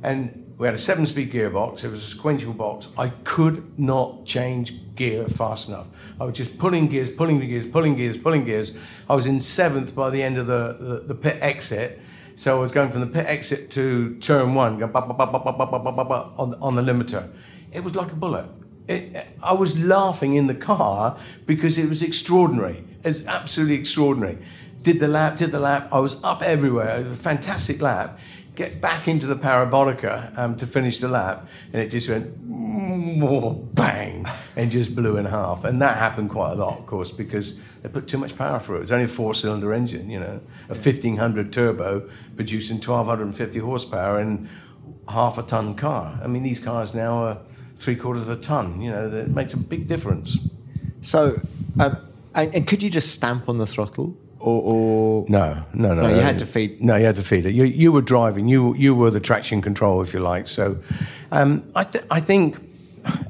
And we had a seven speed gearbox, it was a sequential box. I could not change gear fast enough. I was just pulling gears, pulling the gears, pulling gears, pulling gears. I was in seventh by the end of the, the, the pit exit. So I was going from the pit exit to turn one, going on, on the limiter. It was like a bullet. It, I was laughing in the car because it was extraordinary. It's absolutely extraordinary. Did the lap, did the lap. I was up everywhere. It was a fantastic lap get back into the parabolica um, to finish the lap, and it just went bang and just blew in half. And that happened quite a lot, of course, because they put too much power through it. It's only a four-cylinder engine, you know, a 1500 turbo producing 1250 horsepower in half a ton car. I mean, these cars now are three quarters of a ton. You know, that makes a big difference. So, um, and, and could you just stamp on the throttle? Or, or, no, no, no, no. You had to feed. No, you had to feed it. You, you were driving. You you were the traction control, if you like. So, um, I th- I think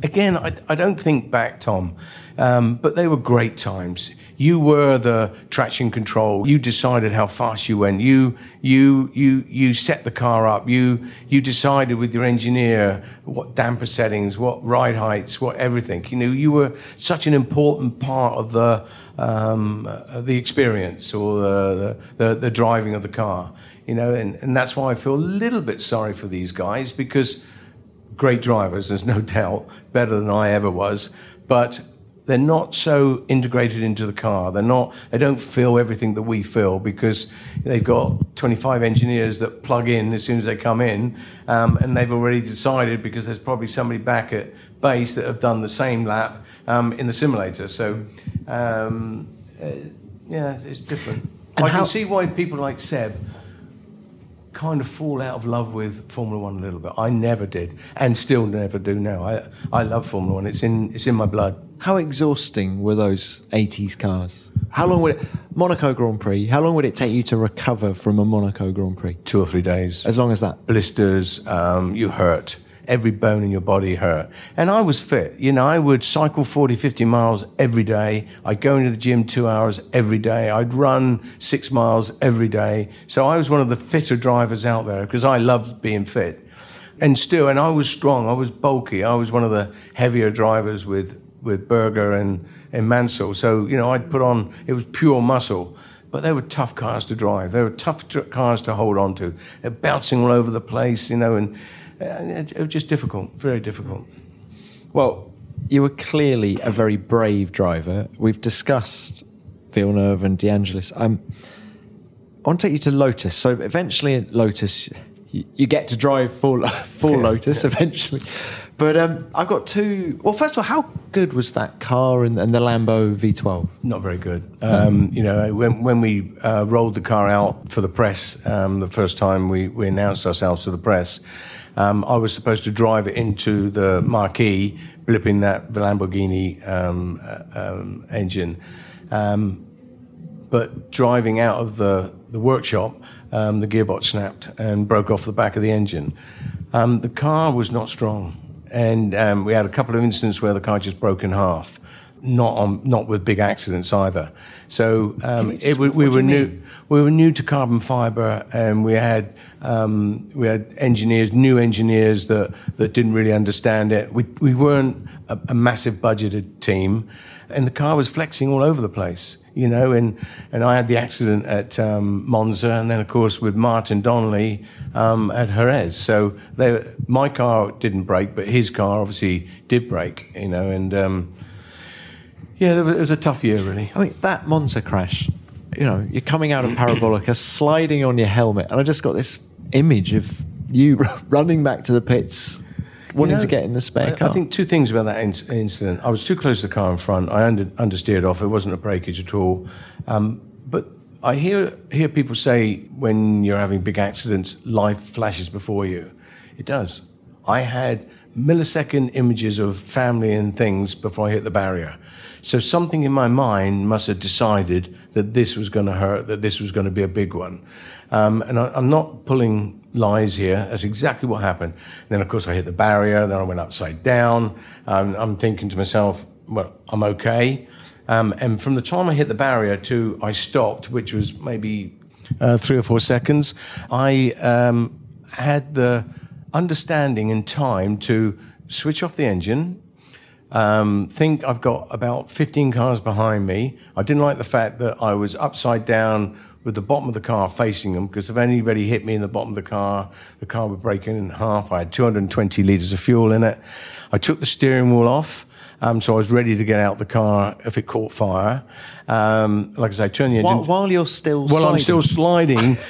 again, I, I don't think back, Tom, um, but they were great times. You were the traction control. You decided how fast you went. You you you you set the car up. You you decided with your engineer what damper settings, what ride heights, what everything. You know, you were such an important part of the um, uh, the experience or the, the the driving of the car. You know, and, and that's why I feel a little bit sorry for these guys because great drivers, there's no doubt, better than I ever was, but they're not so integrated into the car. They're not. They don't feel everything that we feel because they've got 25 engineers that plug in as soon as they come in, um, and they've already decided because there's probably somebody back at base that have done the same lap um, in the simulator. So, um, uh, yeah, it's, it's different. And I how- can see why people like Seb kind of fall out of love with Formula One a little bit. I never did, and still never do now. I I love Formula One. It's in it's in my blood. How exhausting were those 80s cars? How long would it, Monaco Grand Prix, how long would it take you to recover from a Monaco Grand Prix? Two or three days. As long as that. blisters, um, you hurt. Every bone in your body hurt. And I was fit. You know, I would cycle 40, 50 miles every day. I'd go into the gym two hours every day. I'd run six miles every day. So I was one of the fitter drivers out there because I loved being fit. And still, and I was strong. I was bulky. I was one of the heavier drivers with, with Berger and, and Mansell. So, you know, I'd put on, it was pure muscle. But they were tough cars to drive. They were tough tr- cars to hold on to. They're bouncing all over the place, you know, and uh, it, it was just difficult, very difficult. Well, you were clearly a very brave driver. We've discussed Villeneuve and DeAngelis. Um, I want to take you to Lotus. So eventually Lotus, you, you get to drive for, for Lotus eventually. But um, I've got two. Well, first of all, how good was that car and, and the Lambo V12? Not very good. Um, you know, when, when we uh, rolled the car out for the press, um, the first time we, we announced ourselves to the press, um, I was supposed to drive it into the marquee, blipping that Lamborghini um, uh, um, engine. But driving out of the, the workshop, the gearbox snapped and broke off the back of the engine. Um, the car was not strong, and um, we had a couple of incidents where the car just broke in half. Not on, not with big accidents either. So um, it, we, we were new. We were new to carbon fibre, and we had um, we had engineers, new engineers that that didn't really understand it. We we weren't a, a massive budgeted team, and the car was flexing all over the place, you know. And and I had the accident at um, Monza, and then of course with Martin Donnelly um, at Jerez. So they, my car didn't break, but his car obviously did break, you know. And um, yeah, it was, it was a tough year, really. I mean, that Monza crash, you know, you're coming out of Parabolica, sliding on your helmet, and I just got this image of you running back to the pits, wanting know, to get in the spare I, car. I think two things about that in- incident. I was too close to the car in front. I under, understeered off. It wasn't a breakage at all. Um, but I hear hear people say when you're having big accidents, life flashes before you. It does. I had millisecond images of family and things before I hit the barrier. So something in my mind must have decided that this was going to hurt, that this was going to be a big one. Um, and I, I'm not pulling lies here. That's exactly what happened. then, of course, I hit the barrier. Then I went upside down. Um, I'm thinking to myself, well, I'm okay. Um, and from the time I hit the barrier to I stopped, which was maybe uh, three or four seconds, I um, had the understanding and time to switch off the engine, um, think I've got about 15 cars behind me. I didn't like the fact that I was upside down with the bottom of the car facing them because if anybody hit me in the bottom of the car, the car would break in half. I had 220 litres of fuel in it. I took the steering wheel off. Um, so I was ready to get out the car if it caught fire. Um, like I say, turn the engine. while, while you're still Well, I'm still sliding.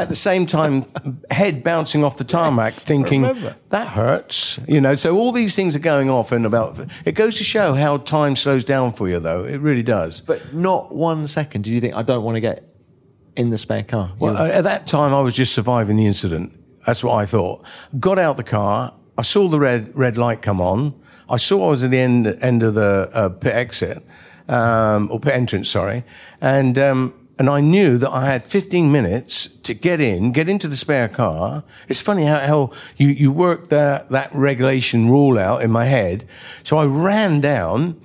At the same time, head bouncing off the tarmac, Yes, thinking that hurts. You know, so all these things are going off, and about it goes to show how time slows down for you, though. It really does. But not one second did you think, I don't want to get in the spare car. Well, at that time, I was just surviving the incident. That's what I thought. Got out the car. I saw the red red light come on. I saw I was at the end end of the uh, pit exit um, or pit entrance, sorry, and um, and I knew that I had 15 minutes to get in, get into the spare car. It's funny how, how you, you work that, that regulation rule out in my head. So I ran down,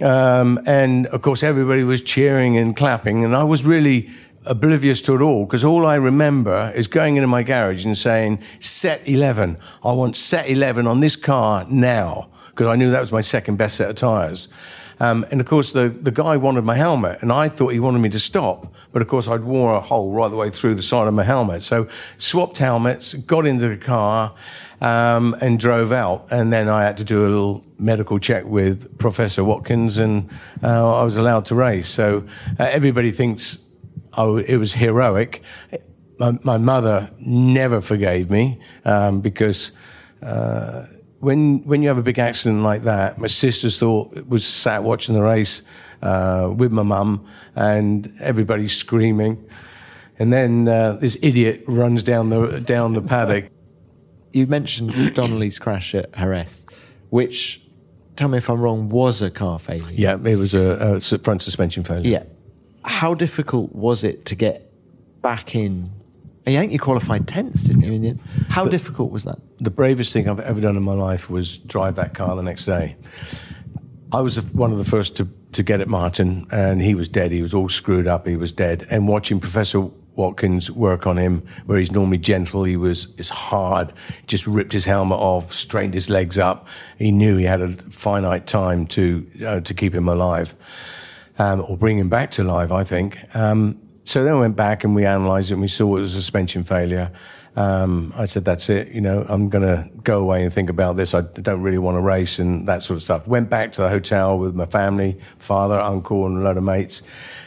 um, and of course everybody was cheering and clapping, and I was really oblivious to it all because all I remember is going into my garage and saying, set 11. I want set 11 on this car now because I knew that was my second best set of tyres. Um, and of course, the, the guy wanted my helmet, and I thought he wanted me to stop. But of course, I'd worn a hole right the way through the side of my helmet. So, swapped helmets, got into the car, um, and drove out. And then I had to do a little medical check with Professor Watkins, and uh, I was allowed to race. So, uh, everybody thinks oh, it was heroic. My, my mother never forgave me um, because. Uh, when when you have a big accident like that, my sisters thought was sat watching the race uh, with my mum, and everybody's screaming, and then uh, this idiot runs down the down the paddock. You mentioned Donnelly's crash at Jerez, which, tell me if I'm wrong, was a car failure. Yeah, it was a, a front suspension failure. Yeah, how difficult was it to get back in I think you qualified 10th, didn't you? How the, difficult was that? The bravest thing I've ever done in my life was drive that car the next day. I was one of the first to, to get at Martin, and he was dead. He was all screwed up. He was dead. And watching Professor Watkins work on him, where he's normally gentle, he was is hard. Just ripped his helmet off, straightened his legs up. He knew he had a finite time to uh, to keep him alive, um, or bring him back to life. I think. Um, so then we went back and we analysed it and we saw it was a suspension failure. Um, I said, that's it. You know, I'm going to go away and think about this. I don't really want to race and that sort of stuff. Went back to the hotel with my family, father, uncle, and a lot of mates.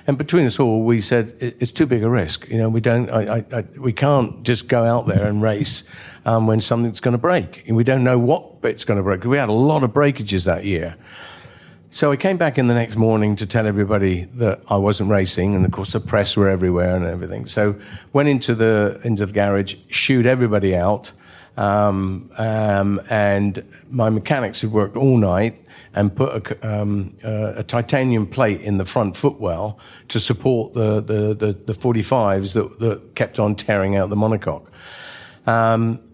And between us all, we said, it's too big a risk. You know, we don't, I, I, I, we can't just go out there and race um, when something's going to break. And we don't know what bit's going to break. We had a lot of breakages that year. So I came back in the next morning to tell everybody that I wasn't racing, and of course the press were everywhere and everything. So went into the into the garage, shooed everybody out, um, um, and my mechanics had worked all night and put a, um, uh, a, titanium plate in the front footwell to support the the, the, the 45s that, that kept on tearing out the monocoque.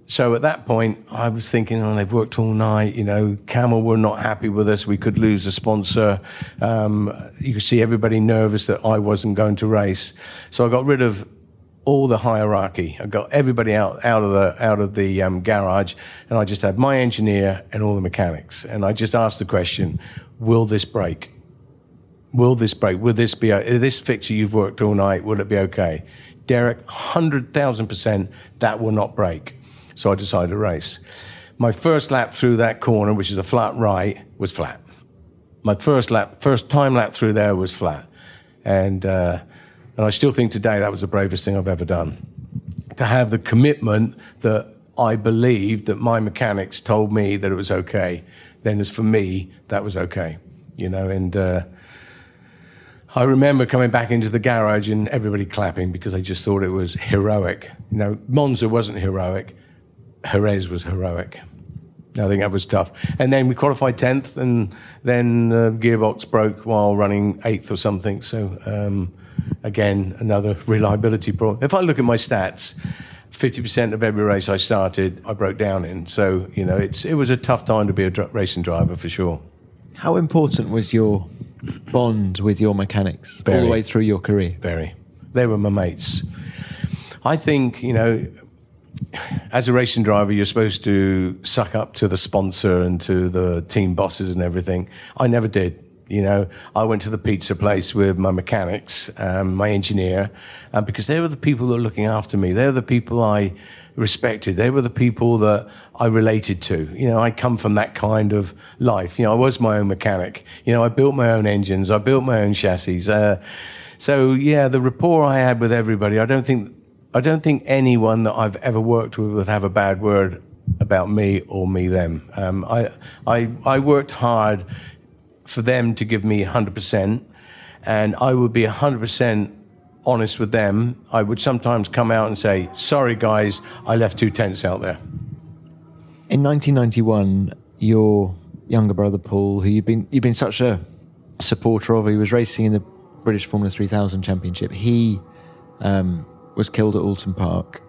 So at that point, I was thinking, oh, they've worked all night. You know, Camel were not happy with us. We could lose a sponsor. Um, you could see everybody nervous that I wasn't going to race. So I got rid of all the hierarchy. I got everybody out, out of the, out of the um, garage and I just had my engineer and all the mechanics. And I just asked the question, will this break? Will this break? Will this be, a, this fixture you've worked all night, will it be okay? Derek, 100,000% that will not break. So I decided to race. My first lap through that corner, which is a flat right, was flat. My first lap, first time lap through there was flat. And, uh, and I still think today that was the bravest thing I've ever done. To have the commitment that I believed that my mechanics told me that it was okay, then as for me, that was okay. You know, and, uh, I remember coming back into the garage and everybody clapping because they just thought it was heroic. You know, Monza wasn't heroic. Jerez was heroic. I think that was tough. And then we qualified 10th, and then the gearbox broke while running 8th or something. So, um, again, another reliability problem. If I look at my stats, 50% of every race I started, I broke down in. So, you know, it's, it was a tough time to be a dr- racing driver for sure. How important was your bond with your mechanics Very. all the way through your career? Very. They were my mates. I think, you know, as a racing driver, you're supposed to suck up to the sponsor and to the team bosses and everything. I never did. You know, I went to the pizza place with my mechanics, um, my engineer, uh, because they were the people that were looking after me. They were the people I respected. They were the people that I related to. You know, I come from that kind of life. You know, I was my own mechanic. You know, I built my own engines. I built my own chassis. Uh, so yeah, the rapport I had with everybody, I don't think I don't think anyone that I've ever worked with would have a bad word about me or me them. Um, I, I, I worked hard for them to give me 100%, and I would be 100% honest with them. I would sometimes come out and say, Sorry, guys, I left two tents out there. In 1991, your younger brother Paul, who you've been, you've been such a supporter of, he was racing in the British Formula 3000 Championship. He um, was killed at Oulton Park.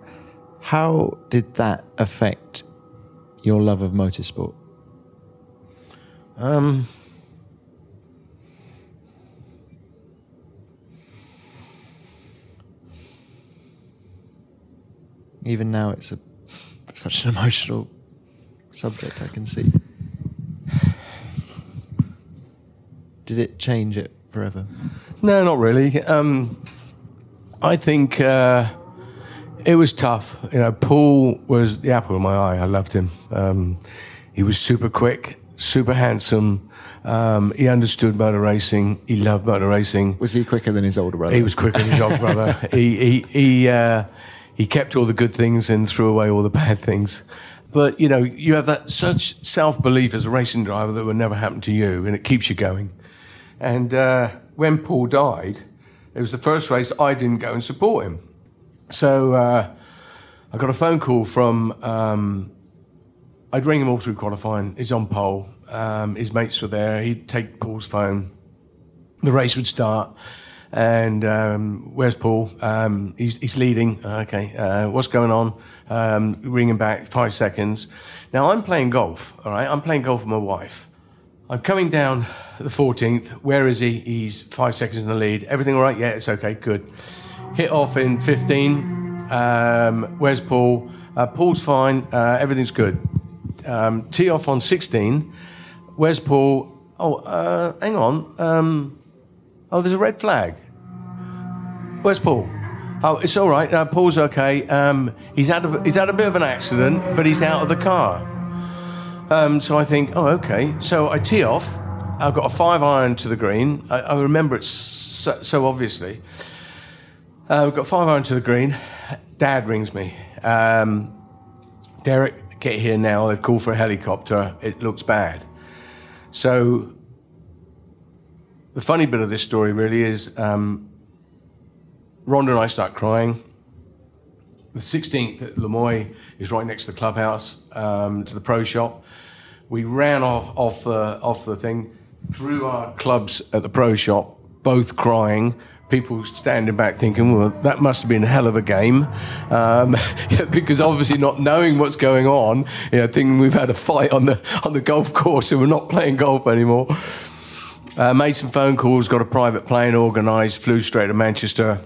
How did that affect your love of motorsport? Um, Even now, it's a, such an emotional subject, I can see. Did it change it forever? No, not really. Um, I think uh, it was tough. You know, Paul was the apple of my eye. I loved him. Um, he was super quick, super handsome. Um, he understood motor racing. He loved motor racing. Was he quicker than his older brother? He was quicker than his older brother. He he he, uh, he kept all the good things and threw away all the bad things. But you know, you have that such self belief as a racing driver that would never happen to you, and it keeps you going. And uh, when Paul died, it was the first race I didn't go and support him. So uh, I got a phone call from. Um, I'd ring him all through qualifying. He's on pole. Um, his mates were there. He'd take Paul's phone. The race would start, and um, where's Paul? Um, he's, he's leading. Okay, uh, what's going on? Um, ringing back five seconds. Now I'm playing golf. All right, I'm playing golf with my wife. I'm coming down the 14th. Where is he? He's five seconds in the lead. Everything all right? Yeah, it's okay. Good. Hit off in 15. Um, where's Paul? Uh, Paul's fine. Uh, everything's good. Um, tee off on 16. Where's Paul? Oh, uh, hang on. Um, oh, there's a red flag. Where's Paul? Oh, it's all right. Uh, Paul's okay. Um, he's had a, he's had a bit of an accident, but he's out of the car. Um, so I think, oh, okay. So I tee off. I've got a five iron to the green. I, I remember it so, so obviously. Uh, we've got five iron to the green. Dad rings me. Um, Derek, get here now. They've called for a helicopter. It looks bad. So the funny bit of this story really is um, Rhonda and I start crying. The 16th at La Moye is right next to the clubhouse, um, to the pro shop. We ran off off the off the thing, through our clubs at the pro shop, both crying. People standing back thinking, well, that must have been a hell of a game. Um, because obviously not knowing what's going on, you know, thinking we've had a fight on the, on the golf course and we're not playing golf anymore. Uh, made some phone calls, got a private plane organised, flew straight to Manchester,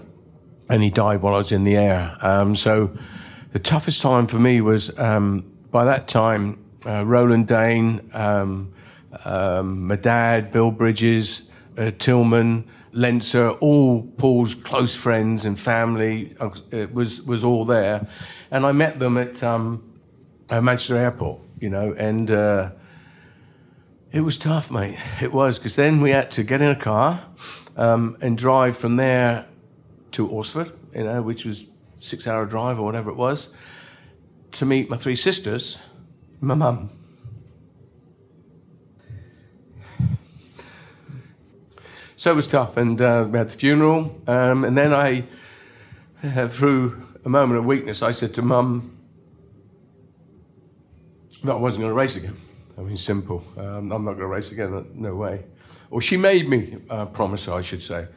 and he died while I was in the air. Um, so the toughest time for me was um, by that time, uh, Roland Dane, um, um, my dad, Bill Bridges, uh, Tillman, Lenzer, all Paul's close friends and family uh, was was all there, and I met them at, um, at Manchester Airport, you know, and uh, it was tough, mate. It was because then we had to get in a car um, and drive from there to Alresford, you know, which was six hour drive or whatever it was, to meet my three sisters, my mum. So it was tough, and uh, we had the funeral, um, and then I, uh, through a moment of weakness, I said to mum that I wasn't going to race again. I mean, simple. Um, I'm not going to race again. No way. Or she made me uh, promise, I should say.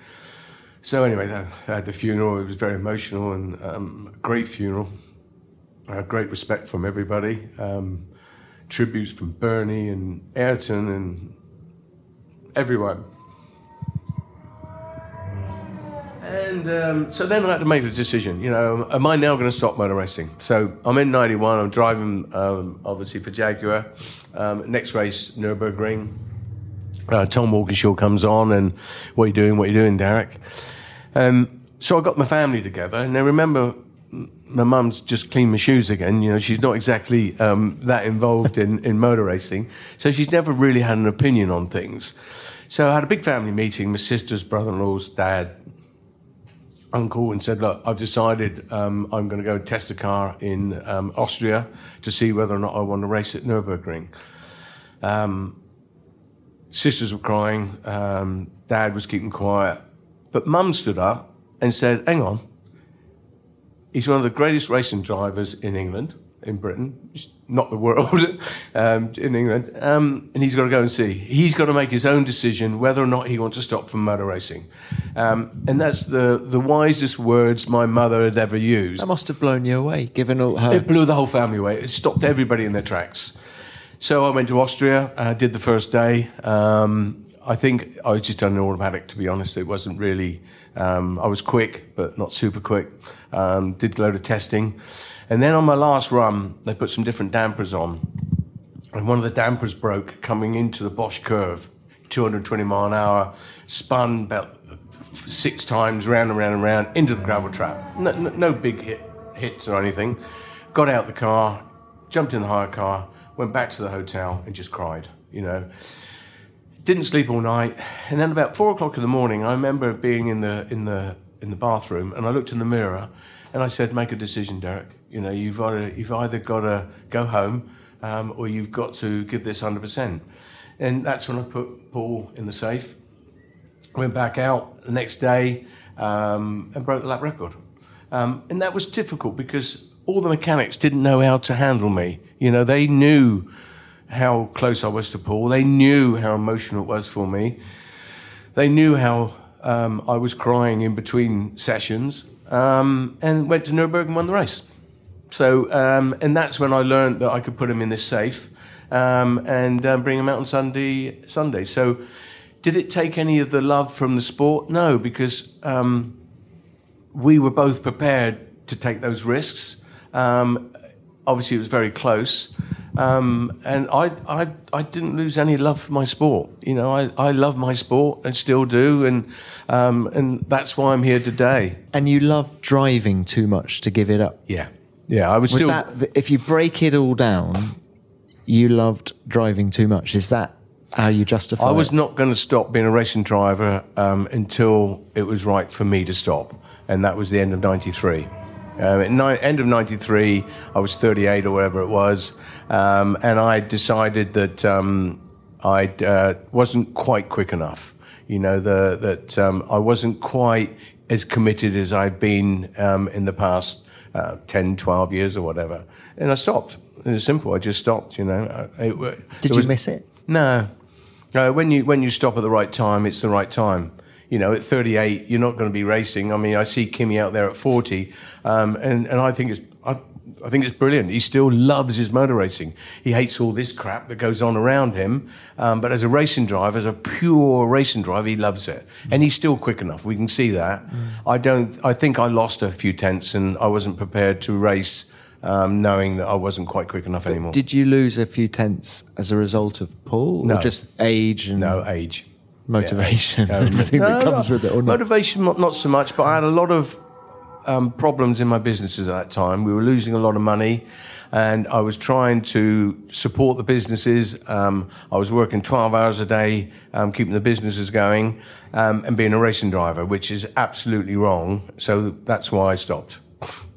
So anyway, I had the funeral. It was very emotional and um, a great funeral. I had great respect from everybody. Um, tributes from Bernie and Ayrton and everyone. And um, so then I had to make the decision. You know, am I now going to stop motor racing? So I'm in '91. I'm driving, um, obviously for Jaguar. Um, next race, Nurburgring. Uh, Tom Walkinshaw comes on, and what are you doing? What are you doing, Derek? Um, so I got my family together, and I remember my mum's just cleaned my shoes again. You know, she's not exactly um, that involved in, in motor racing, so she's never really had an opinion on things. So I had a big family meeting, my sisters, brother-in-laws, dad, uncle and said, "Look, I've decided um, I'm going to go test a car in um, Austria to see whether or not I want to race at Nurburgring." Um, sisters were crying. Um, dad was keeping quiet, but Mum stood up and said, "Hang on." He's one of the greatest racing drivers in England. in Britain, not the world, um, in England, um, and he's got to go and see. He's got to make his own decision whether or not he wants to stop from motor racing, um, and that's the the wisest words my mother had ever used. That must have blown you away, given all her. It blew the whole family away. It stopped everybody in their tracks. So I went to Austria. I did the first day. Um, I think I was just done an automatic, to be honest. It wasn't really. Um, I was quick, but not super quick. Um, did a load of testing. And then on my last run, they put some different dampers on. And one of the dampers broke coming into the Bosch curve, 220 mile an hour, spun about six times round and round and round into the gravel trap. No, no, no big hit, hits or anything. Got out the car, jumped in the hire car, went back to the hotel and just cried, you know. Didn't sleep all night. And then about four o'clock in the morning, I remember being in the, in the, in the bathroom and I looked in the mirror and I said, make a decision, Derek. You know, you've, to, you've either got to go home um, or you've got to give this 100%. And that's when I put Paul in the safe. Went back out the next day um, and broke the lap record. Um, and that was difficult because all the mechanics didn't know how to handle me. You know, they knew how close I was to Paul. They knew how emotional it was for me. They knew how um, I was crying in between sessions um, and went to Nuremberg and won the race. So, um, and that's when I learned that I could put him in this safe um, and um, bring him out on Sunday. Sunday. So, did it take any of the love from the sport? No, because um, we were both prepared to take those risks. Um, obviously, it was very close. Um, and I, I, I didn't lose any love for my sport. You know, I, I love my sport and still do, and um, and that's why I'm here today. And you love driving too much to give it up. Yeah, yeah. I would Was still. that if you break it all down, you loved driving too much? Is that how you justify? I was it? not going to stop being a racing driver um, until it was right for me to stop, and that was the end of '93. Um, at ni- end of '93, I was 38 or whatever it was, um, and I decided that um, I uh, wasn't quite quick enough. You know, the, that um, I wasn't quite as committed as I've been um, in the past uh, 10, 12 years or whatever, and I stopped. It was simple. I just stopped. You know. Uh, It, it Did you was- miss it? no. No, when you when you stop at the right time, it's the right time. You know, at 38, you're not going to be racing. I mean, I see Kimi out there at 40, um, and and I think it's I, I think it's brilliant. He still loves his motor racing. He hates all this crap that goes on around him. Um, but as a racing driver, as a pure racing driver, he loves it, and he's still quick enough. We can see that. I don't. I think I lost a few tenths, and I wasn't prepared to race. Um, knowing that I wasn't quite quick enough anymore. Did you lose a few tenths as a result of Paul, No. or just age and no age. Motivation, Yeah. and everything that comes no. with it? Or not? Motivation, not, not so much, but I had a lot of um, problems in my businesses at that time. We were losing a lot of money, and I was trying to support the businesses. Um, I was working 12 hours a day, um, keeping the businesses going, um, and being a racing driver, which is absolutely wrong. So that's why I stopped.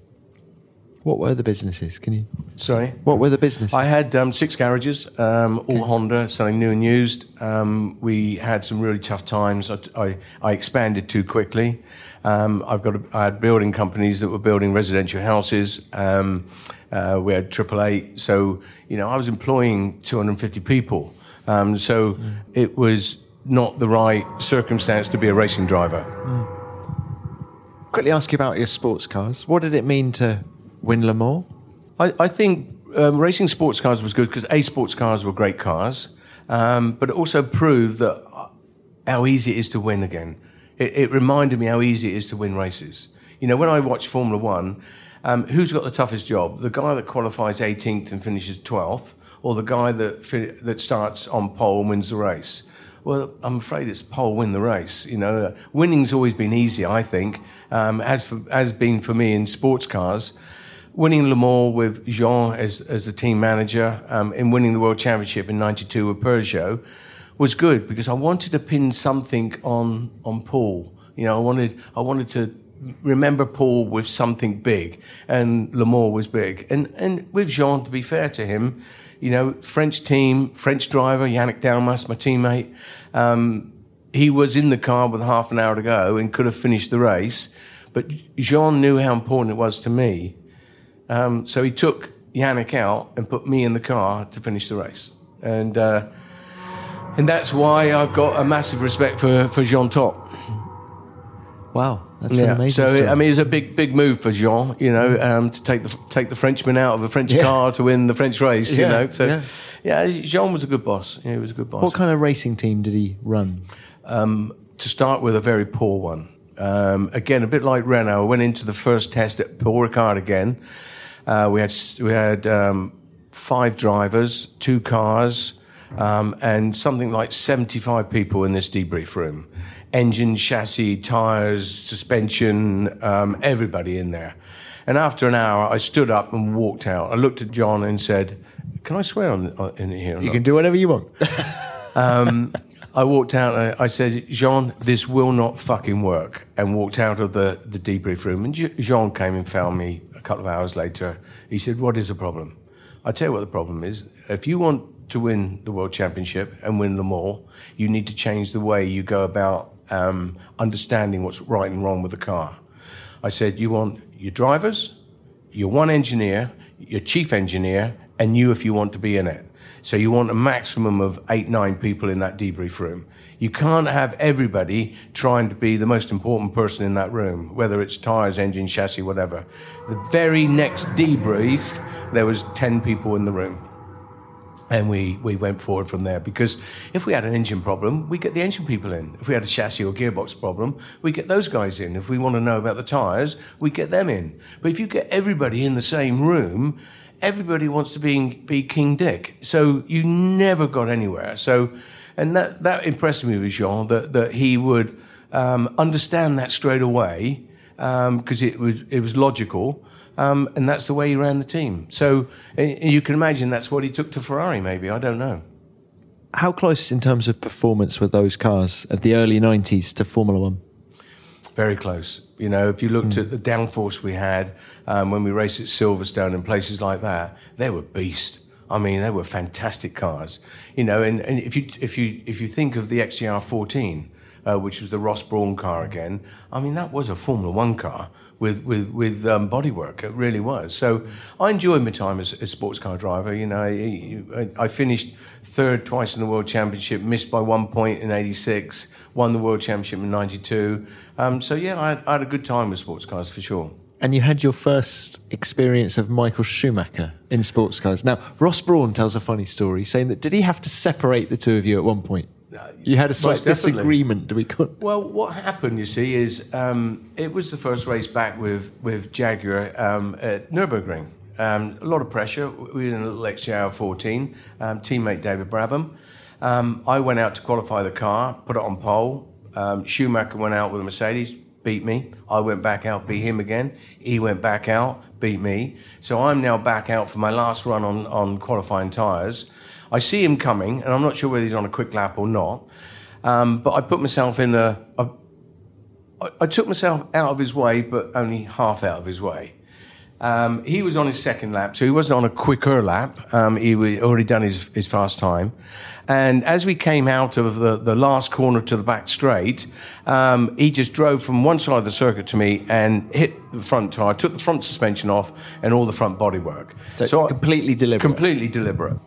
What were the businesses? Can you? Sorry? What were the businesses? I had um, six garages, um, all Honda, selling new and used. Um, we had some really tough times. I, I, I expanded too quickly. Um, I've got a, I had building companies that were building residential houses. Um, uh, we had AAA. So, you know, I was employing 250 people. Um, so it was not the right circumstance to be a racing driver. Quickly ask you about your sports cars. What did it mean to win Le Mans? I, I think um, racing sports cars was good because A, sports cars were great cars, um, but it also proved that uh, how easy it is to win again. It, it reminded me how easy it is to win races. You know, when I watch Formula One, um, who's got the toughest job? The guy that qualifies 18th and finishes 12th, or the guy that fi- that starts on pole and wins the race? Well, I'm afraid it's pole win the race. You know, uh, winning's always been easy. I think, um, as for, been for me in sports cars winning Le Mans with Jean as, as the team manager, um, and winning the World Championship in '92 with Peugeot was good because I wanted to pin something on on Paul. You know, I wanted I wanted to remember Paul with something big, and Le Mans was big. And and with Jean, to be fair to him, you know, French team, French driver Yannick Dalmas, my teammate. Um, he was in the car with half an hour to go and could have finished the race, but Jean knew how important it was to me. Um, so he took Yannick out and put me in the car to finish the race. And uh, and that's why I've got a massive respect for for Jean Todt. Wow, that's an amazing. So story. I mean, it's a big big move for Jean. You know, um, to take the take the Frenchman out of a French Yeah. car to win the French race. Yeah, You know, so yeah. yeah. Jean was a good boss. Yeah, he was a good boss. what kind of racing team did he run? to start with, a very poor one. Um, again, a bit like Renault. I went into the first test at Paul Ricard again. Uh, we had we had um, five drivers, two cars, um, and something like seventy-five people in this debrief room. Engine, chassis, tires, suspension, um, everybody in there. And after an hour, I stood up and walked out. I looked at Jean and said, "Can I swear on, on in here?" You not?" can do whatever you want. I walked out and I said, Jean, this will not fucking work. And walked out of the, the debrief room. And Je- Jean came and found me a couple of hours later. He said, What is the problem? I tell you what the problem is. If you want to win the World Championship and win them all, you need to change the way you go about um, understanding what's right and wrong with the car. I said, You want your drivers, your one engineer, your chief engineer, and you if you want to be in it. So you want a maximum of eight, nine people in that debrief room. You can't have everybody trying to be the most important person in that room, whether it's tires, engine, chassis, whatever. The very next debrief, there was 10 people in the room. And we, we went forward from there because if we had an engine problem, we get the engine people in. If we had a chassis or gearbox problem, we get those guys in. If we want to know about the tyres, we get them in. But if you get everybody in the same room, everybody wants to be, be King Dick. So you never got anywhere. So, and that, that impressed me with Jean, that, that he would um, understand that straight away because it, was, it was logical. Um, and that's the way he ran the team. So you can imagine that's what he took to Ferrari, maybe. I don't know. How close in terms of performance were those cars of the early 90s to Formula One? Very close. You know, if you looked at the downforce we had um, when we raced at Silverstone and places like that, they were beast. I mean, they were fantastic cars. You know, and, and if you if you if you think of the XJR 14, uh, which was the Ross Brawn car again, I mean, that was a Formula One car with with with um, bodywork. It really was. So I enjoyed my time as a sports car driver. You know, I, I finished third twice in the World Championship, missed by one point in '86, won the World Championship in '92. Um, so yeah, I I had a good time with sports cars for sure. And you had your first experience of Michael Schumacher in sports cars. Now, Ross Brawn tells a funny story saying that did he have to separate the two of you at one point? You had a slight disagreement, do we call? Well, what happened, you see, is um, it was the first race back with, with Jaguar um, at Nürburgring. Um, a lot of pressure. We were in a little XJR 14, um, teammate David Brabham. Um, I went out to qualify the car, put it on pole. Um, Schumacher went out with a Mercedes, beat me. I went back out, beat him again. He went back out, beat me. So I'm now back out for my last run on, on qualifying tyres. I see him coming, and I'm not sure whether he's on a quick lap or not. Um, but I put myself in a, a I, I took myself out of his way, but only half out of his way. Um, he was on his second lap, so he wasn't on a quicker lap. Um, he was already done his, his fast time. And as we came out of the, the last corner to the back straight, um, he just drove from one side of the circuit to me and hit the front tire, took the front suspension off, and all the front bodywork. So I- completely deliberate. Completely deliberate.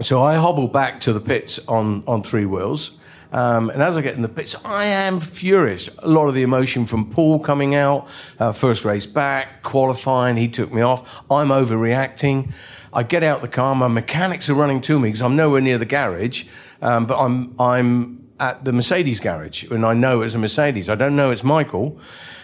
So I hobble back to the pits on, on three wheels. Um, and as I get in the pits, I am furious. A lot of the emotion from Paul coming out, uh, first race back, qualifying, he took me off. I'm overreacting. I get out the car, my mechanics are running to me because I'm nowhere near the garage, um, but I'm, I'm at the Mercedes garage and I know it's a Mercedes. I don't know it's Michael.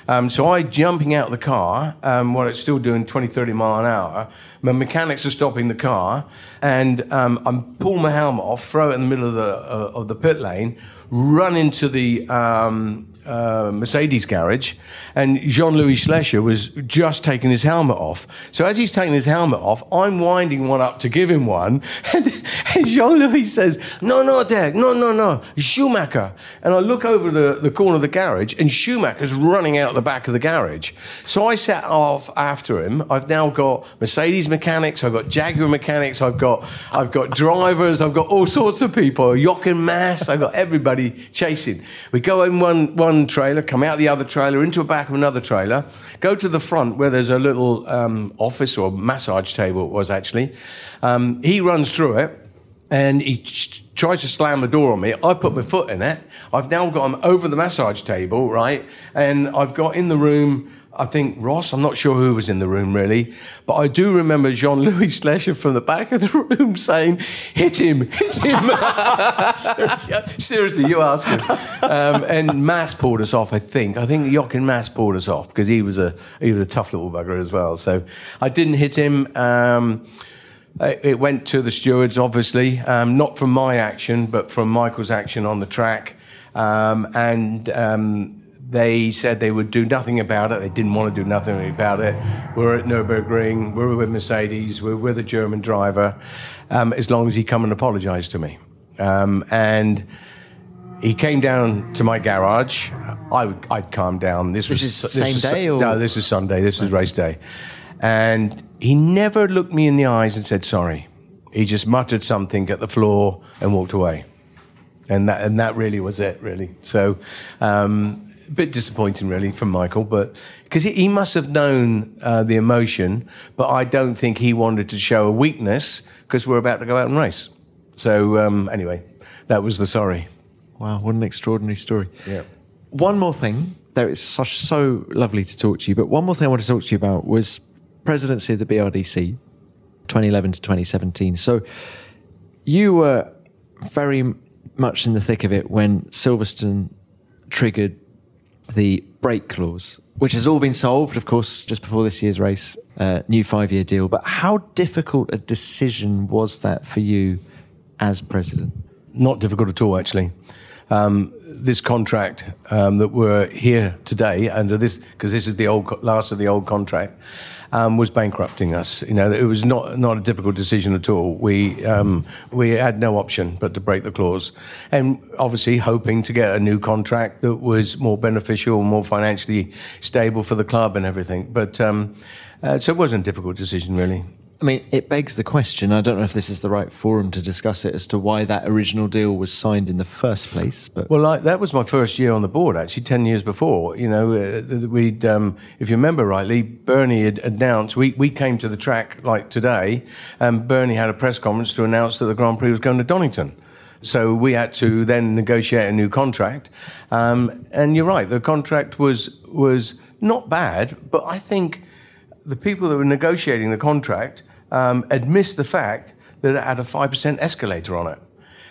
Um, so I jumping out the car um, while it's still doing 20, 30 mile an hour. My mechanics are stopping the car, and um, I'm pull my helmet off, throw it in the middle of the uh, of the pit lane, run into the um, uh, Mercedes garage, and Jean-Louis Schlesser was just taking his helmet off. So as he's taking his helmet off, I'm winding one up to give him one, and, and Jean-Louis says, "No, no, Dad, no, no, no, Schumacher." And I look over the, the corner of the garage, and Schumacher's running out the back of the garage. So I set off after him. I've now got Mercedes mechanics, I've got Jaguar mechanics, I've got I've got drivers, I've got all sorts of people, Jochen Mass, I've got everybody chasing. We go in one one one trailer, come out the other trailer, into the back of another trailer, go to the front where there's a little um, office or massage table, it was actually. Um, he runs through it and he ch- tries to slam the door on me. I put my foot in it. I've now got him over the massage table, right? And I've got in the room I think Ross, I'm not sure who was in the room really, but I do remember Jean Louis Schlesser from the back of the room saying, hit him, hit him. seriously, seriously, you ask him. Um, and Mass pulled us off, I think. I think Jochen Mass pulled us off because he was a he was a tough little bugger as well. So I didn't hit him. Um, it went to the stewards, obviously, um, not from my action, but from Michael's action on the track. Um, and um, they said they would do nothing about it. They didn't want to do nothing about it. We're at Nürburgring. We're with Mercedes. We're with a German driver. Um, as long as he come and apologise to me, um, and he came down to my garage. I I'd calmed down. This, this was is this same day or no? This is Sunday. This is race day, and he never looked me in the eyes and said sorry. He just muttered something at the floor and walked away and that and that really was it, really. So, um, a bit disappointing, really, from Michael, but because he, he, must have known uh, the emotion, but I don't think he wanted to show a weakness because we're about to go out and race. So um, anyway, that was the sorry. Wow, what an extraordinary story. Yeah. One more thing. There is such so lovely to talk to you, but one more thing I want to talk to you about was presidency of the BRDC, 2011 to 2017. So you were very much in the thick of it when Silverstone triggered the break clause, which has all been solved, of course, just before this year's race, uh, new five year deal. But how difficult a decision was that for you as president? Not difficult at all, actually. Um, this contract um, that we're here today under this, because this is the old last of the old contract, um, was bankrupting us. You know, it was not not a difficult decision at all. We um, we had no option but to break the clause, and obviously hoping to get a new contract that was more beneficial, more financially stable for the club and everything. But um, uh, so it wasn't a difficult decision, really. I mean, it begs the question. I don't know if this is the right forum to discuss it as to why that original deal was signed in the first place. But well, I, that was my first year on the board. Actually, ten years before, you know, uh, we'd, um, if you remember rightly, Bernie had announced we we came to the track like today, and Bernie had a press conference to announce that the Grand Prix was going to Donington. So we had to then negotiate a new contract. Um, and you're right, the contract was was not bad, but I think the people that were negotiating the contract um, had missed the fact that it had a 5% escalator on it.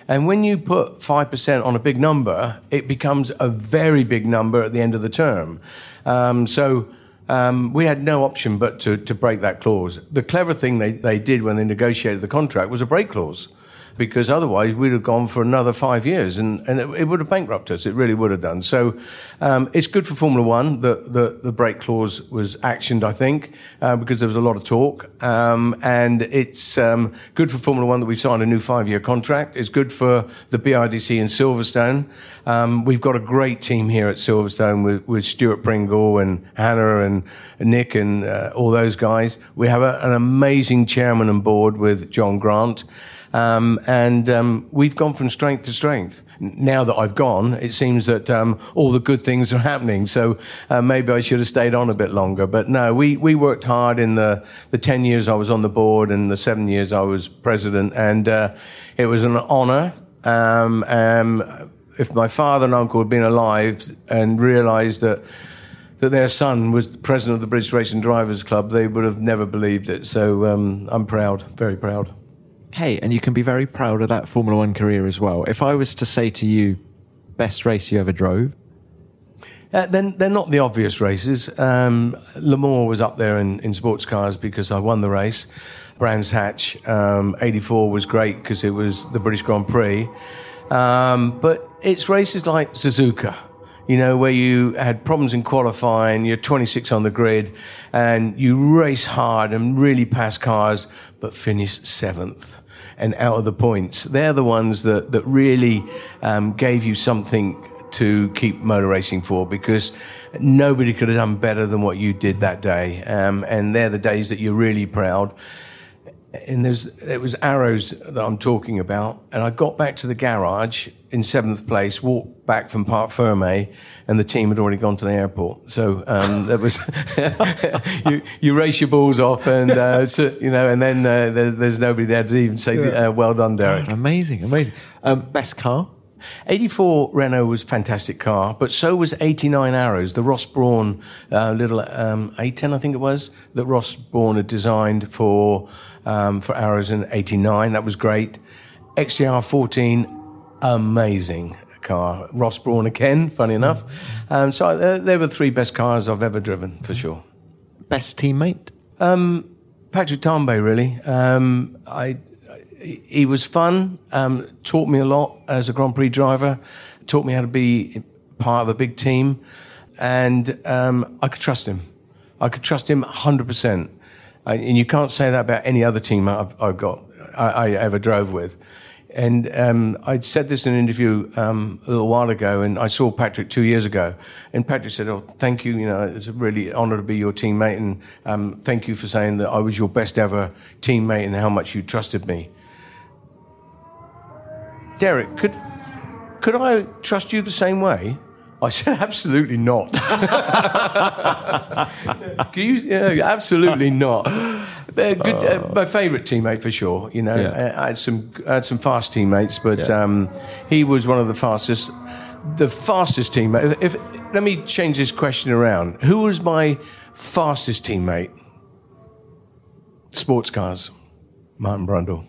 And when you put 5% on a big number, it becomes a very big number at the end of the term. Um, so um, we had no option but to, to break that clause. The clever thing they, they did when they negotiated the contract was a break clause because otherwise we'd have gone for another five years and, and it, it would have bankrupted us. It really would have done. So um, it's good for Formula One that the, the break clause was actioned, I think, uh, because there was a lot of talk. Um, and it's um, good for Formula One that we signed a new five year contract. It's good for the BRDC in Silverstone. Um, we've got a great team here at Silverstone with, with Stuart Pringle and Hannah and Nick and uh, all those guys. We have a, an amazing chairman and board with John Grant. Um, and um, we've gone from strength to strength. Now that I've gone, it seems that um, all the good things are happening. So uh, maybe I should have stayed on a bit longer. But no, we, we worked hard in the, the 10 years I was on the board and the seven years I was president. And uh, it was an honour. Um, um, if my father and uncle had been alive and realised that that their son was president of the British Racing Drivers Club, they would have never believed it. So um, I'm proud, very proud. Hey, and you can be very proud of that Formula One career as well. If I was to say to you, best race you ever drove? Uh, then they're not the obvious races. Um, Le Mans was up there in, in sports cars because I won the race. Brands Hatch um, 84 was great because it was the British Grand Prix. Um, but it's races like Suzuka, you know, where you had problems in qualifying, you're 26 on the grid, and you race hard and really pass cars, but finish seventh and out of the points. They're the ones that, that really um, gave you something to keep motor racing for because nobody could have done better than what you did that day. Um, and they're the days that you're really proud. And there's it was arrows that I'm talking about, and I got back to the garage in seventh place, walked back from Parc Ferme, and the team had already gone to the airport. So um, there was you, you race your balls off, and uh, so, you know, and then uh, there, there's nobody there to even say uh, well done, Derek. Amazing, amazing. Um, best car? 84 Renault was a fantastic car, but so was 89 Arrows, the Ross Brawn uh, little um, A10, I think it was, that Ross Brawn had designed for um, for Arrows in 89. That was great. XJR 14, amazing car. Ross Brawn again, funny enough. Um, so uh, they were the three best cars I've ever driven, for sure. Best teammate? Um, Patrick Tambay, really. Um, I he was fun, um, taught me a lot as a Grand Prix driver, taught me how to be part of a big team, and um, I could trust him. I could trust him 100%. I, and you can't say that about any other team I've, I've got, I, I, ever drove with. And um, I said this in an interview um, a little while ago, and I saw Patrick two years ago. And Patrick said, "Oh, thank you. You know, it's a really honour to be your teammate, and um, thank you for saying that I was your best ever teammate and how much you trusted me." Derek, could could I trust you the same way? I said, absolutely not. you, yeah, absolutely not. Good, uh, my favourite teammate for sure. You know, yeah. I, had some I had some fast teammates, but yeah. um, he was one of the fastest. The fastest teammate. If, if let me change this question around, who was my fastest teammate? Sports cars, Martin Brundle.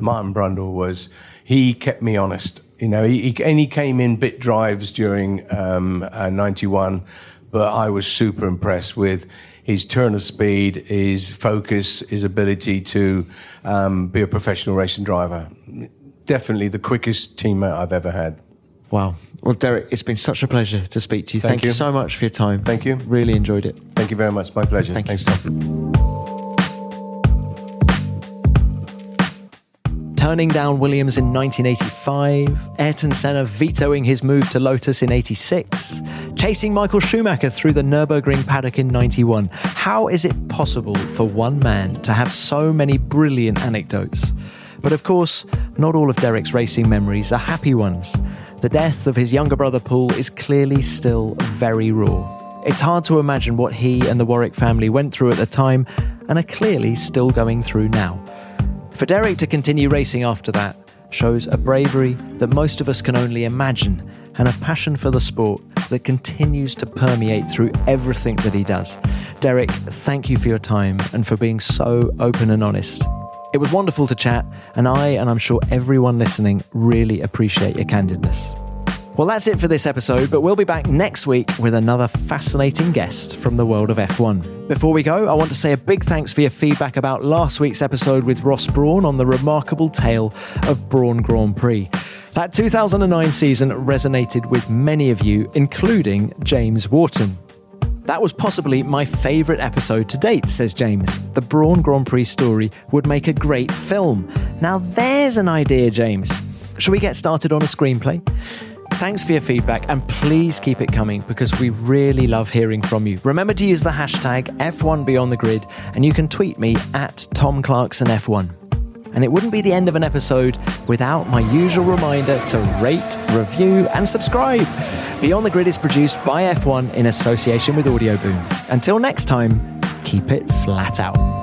Martin Brundle was he kept me honest. You know, he, he and he came in bit drives during um, uh, '91, but I was super impressed with his turn of speed, his focus, his ability to um, be a professional racing driver. Definitely the quickest teammate I've ever had. Wow. Well, Derek, it's been such a pleasure to speak to you. Thank, Thank you. you. so much for your time. Thank you. Really enjoyed it. Thank you very much. My pleasure. Thank Thanks, you. Tom. Turning down Williams in 1985, Ayrton Senna vetoing his move to Lotus in 86, chasing Michael Schumacher through the Nürburgring paddock in 91. How is it possible for one man to have so many brilliant anecdotes? But of course, not all of Derek's racing memories are happy ones. The death of his younger brother Paul is clearly still very raw. It's hard to imagine what he and the Warwick family went through at the time and are clearly still going through now. For Derek to continue racing after that shows a bravery that most of us can only imagine and a passion for the sport that continues to permeate through everything that he does. Derek, thank you for your time and for being so open and honest. It was wonderful to chat, and I, and I'm sure everyone listening, really appreciate your candidness. Well, that's it for this episode, but we'll be back next week with another fascinating guest from the world of F1. Before we go, I want to say a big thanks for your feedback about last week's episode with Ross Brawn on the remarkable tale of Brawn Grand Prix. That 2009 season resonated with many of you, including James Wharton. That was possibly my favourite episode to date, says James. The Brawn Grand Prix story would make a great film. Now there's an idea, James. Shall we get started on a screenplay? Thanks for your feedback and please keep it coming because we really love hearing from you. Remember to use the hashtag F1 Beyond the Grid and you can tweet me at Tom Clarkson F1. And it wouldn't be the end of an episode without my usual reminder to rate, review, and subscribe. Beyond the Grid is produced by F1 in association with Audioboom. Until next time, keep it flat out.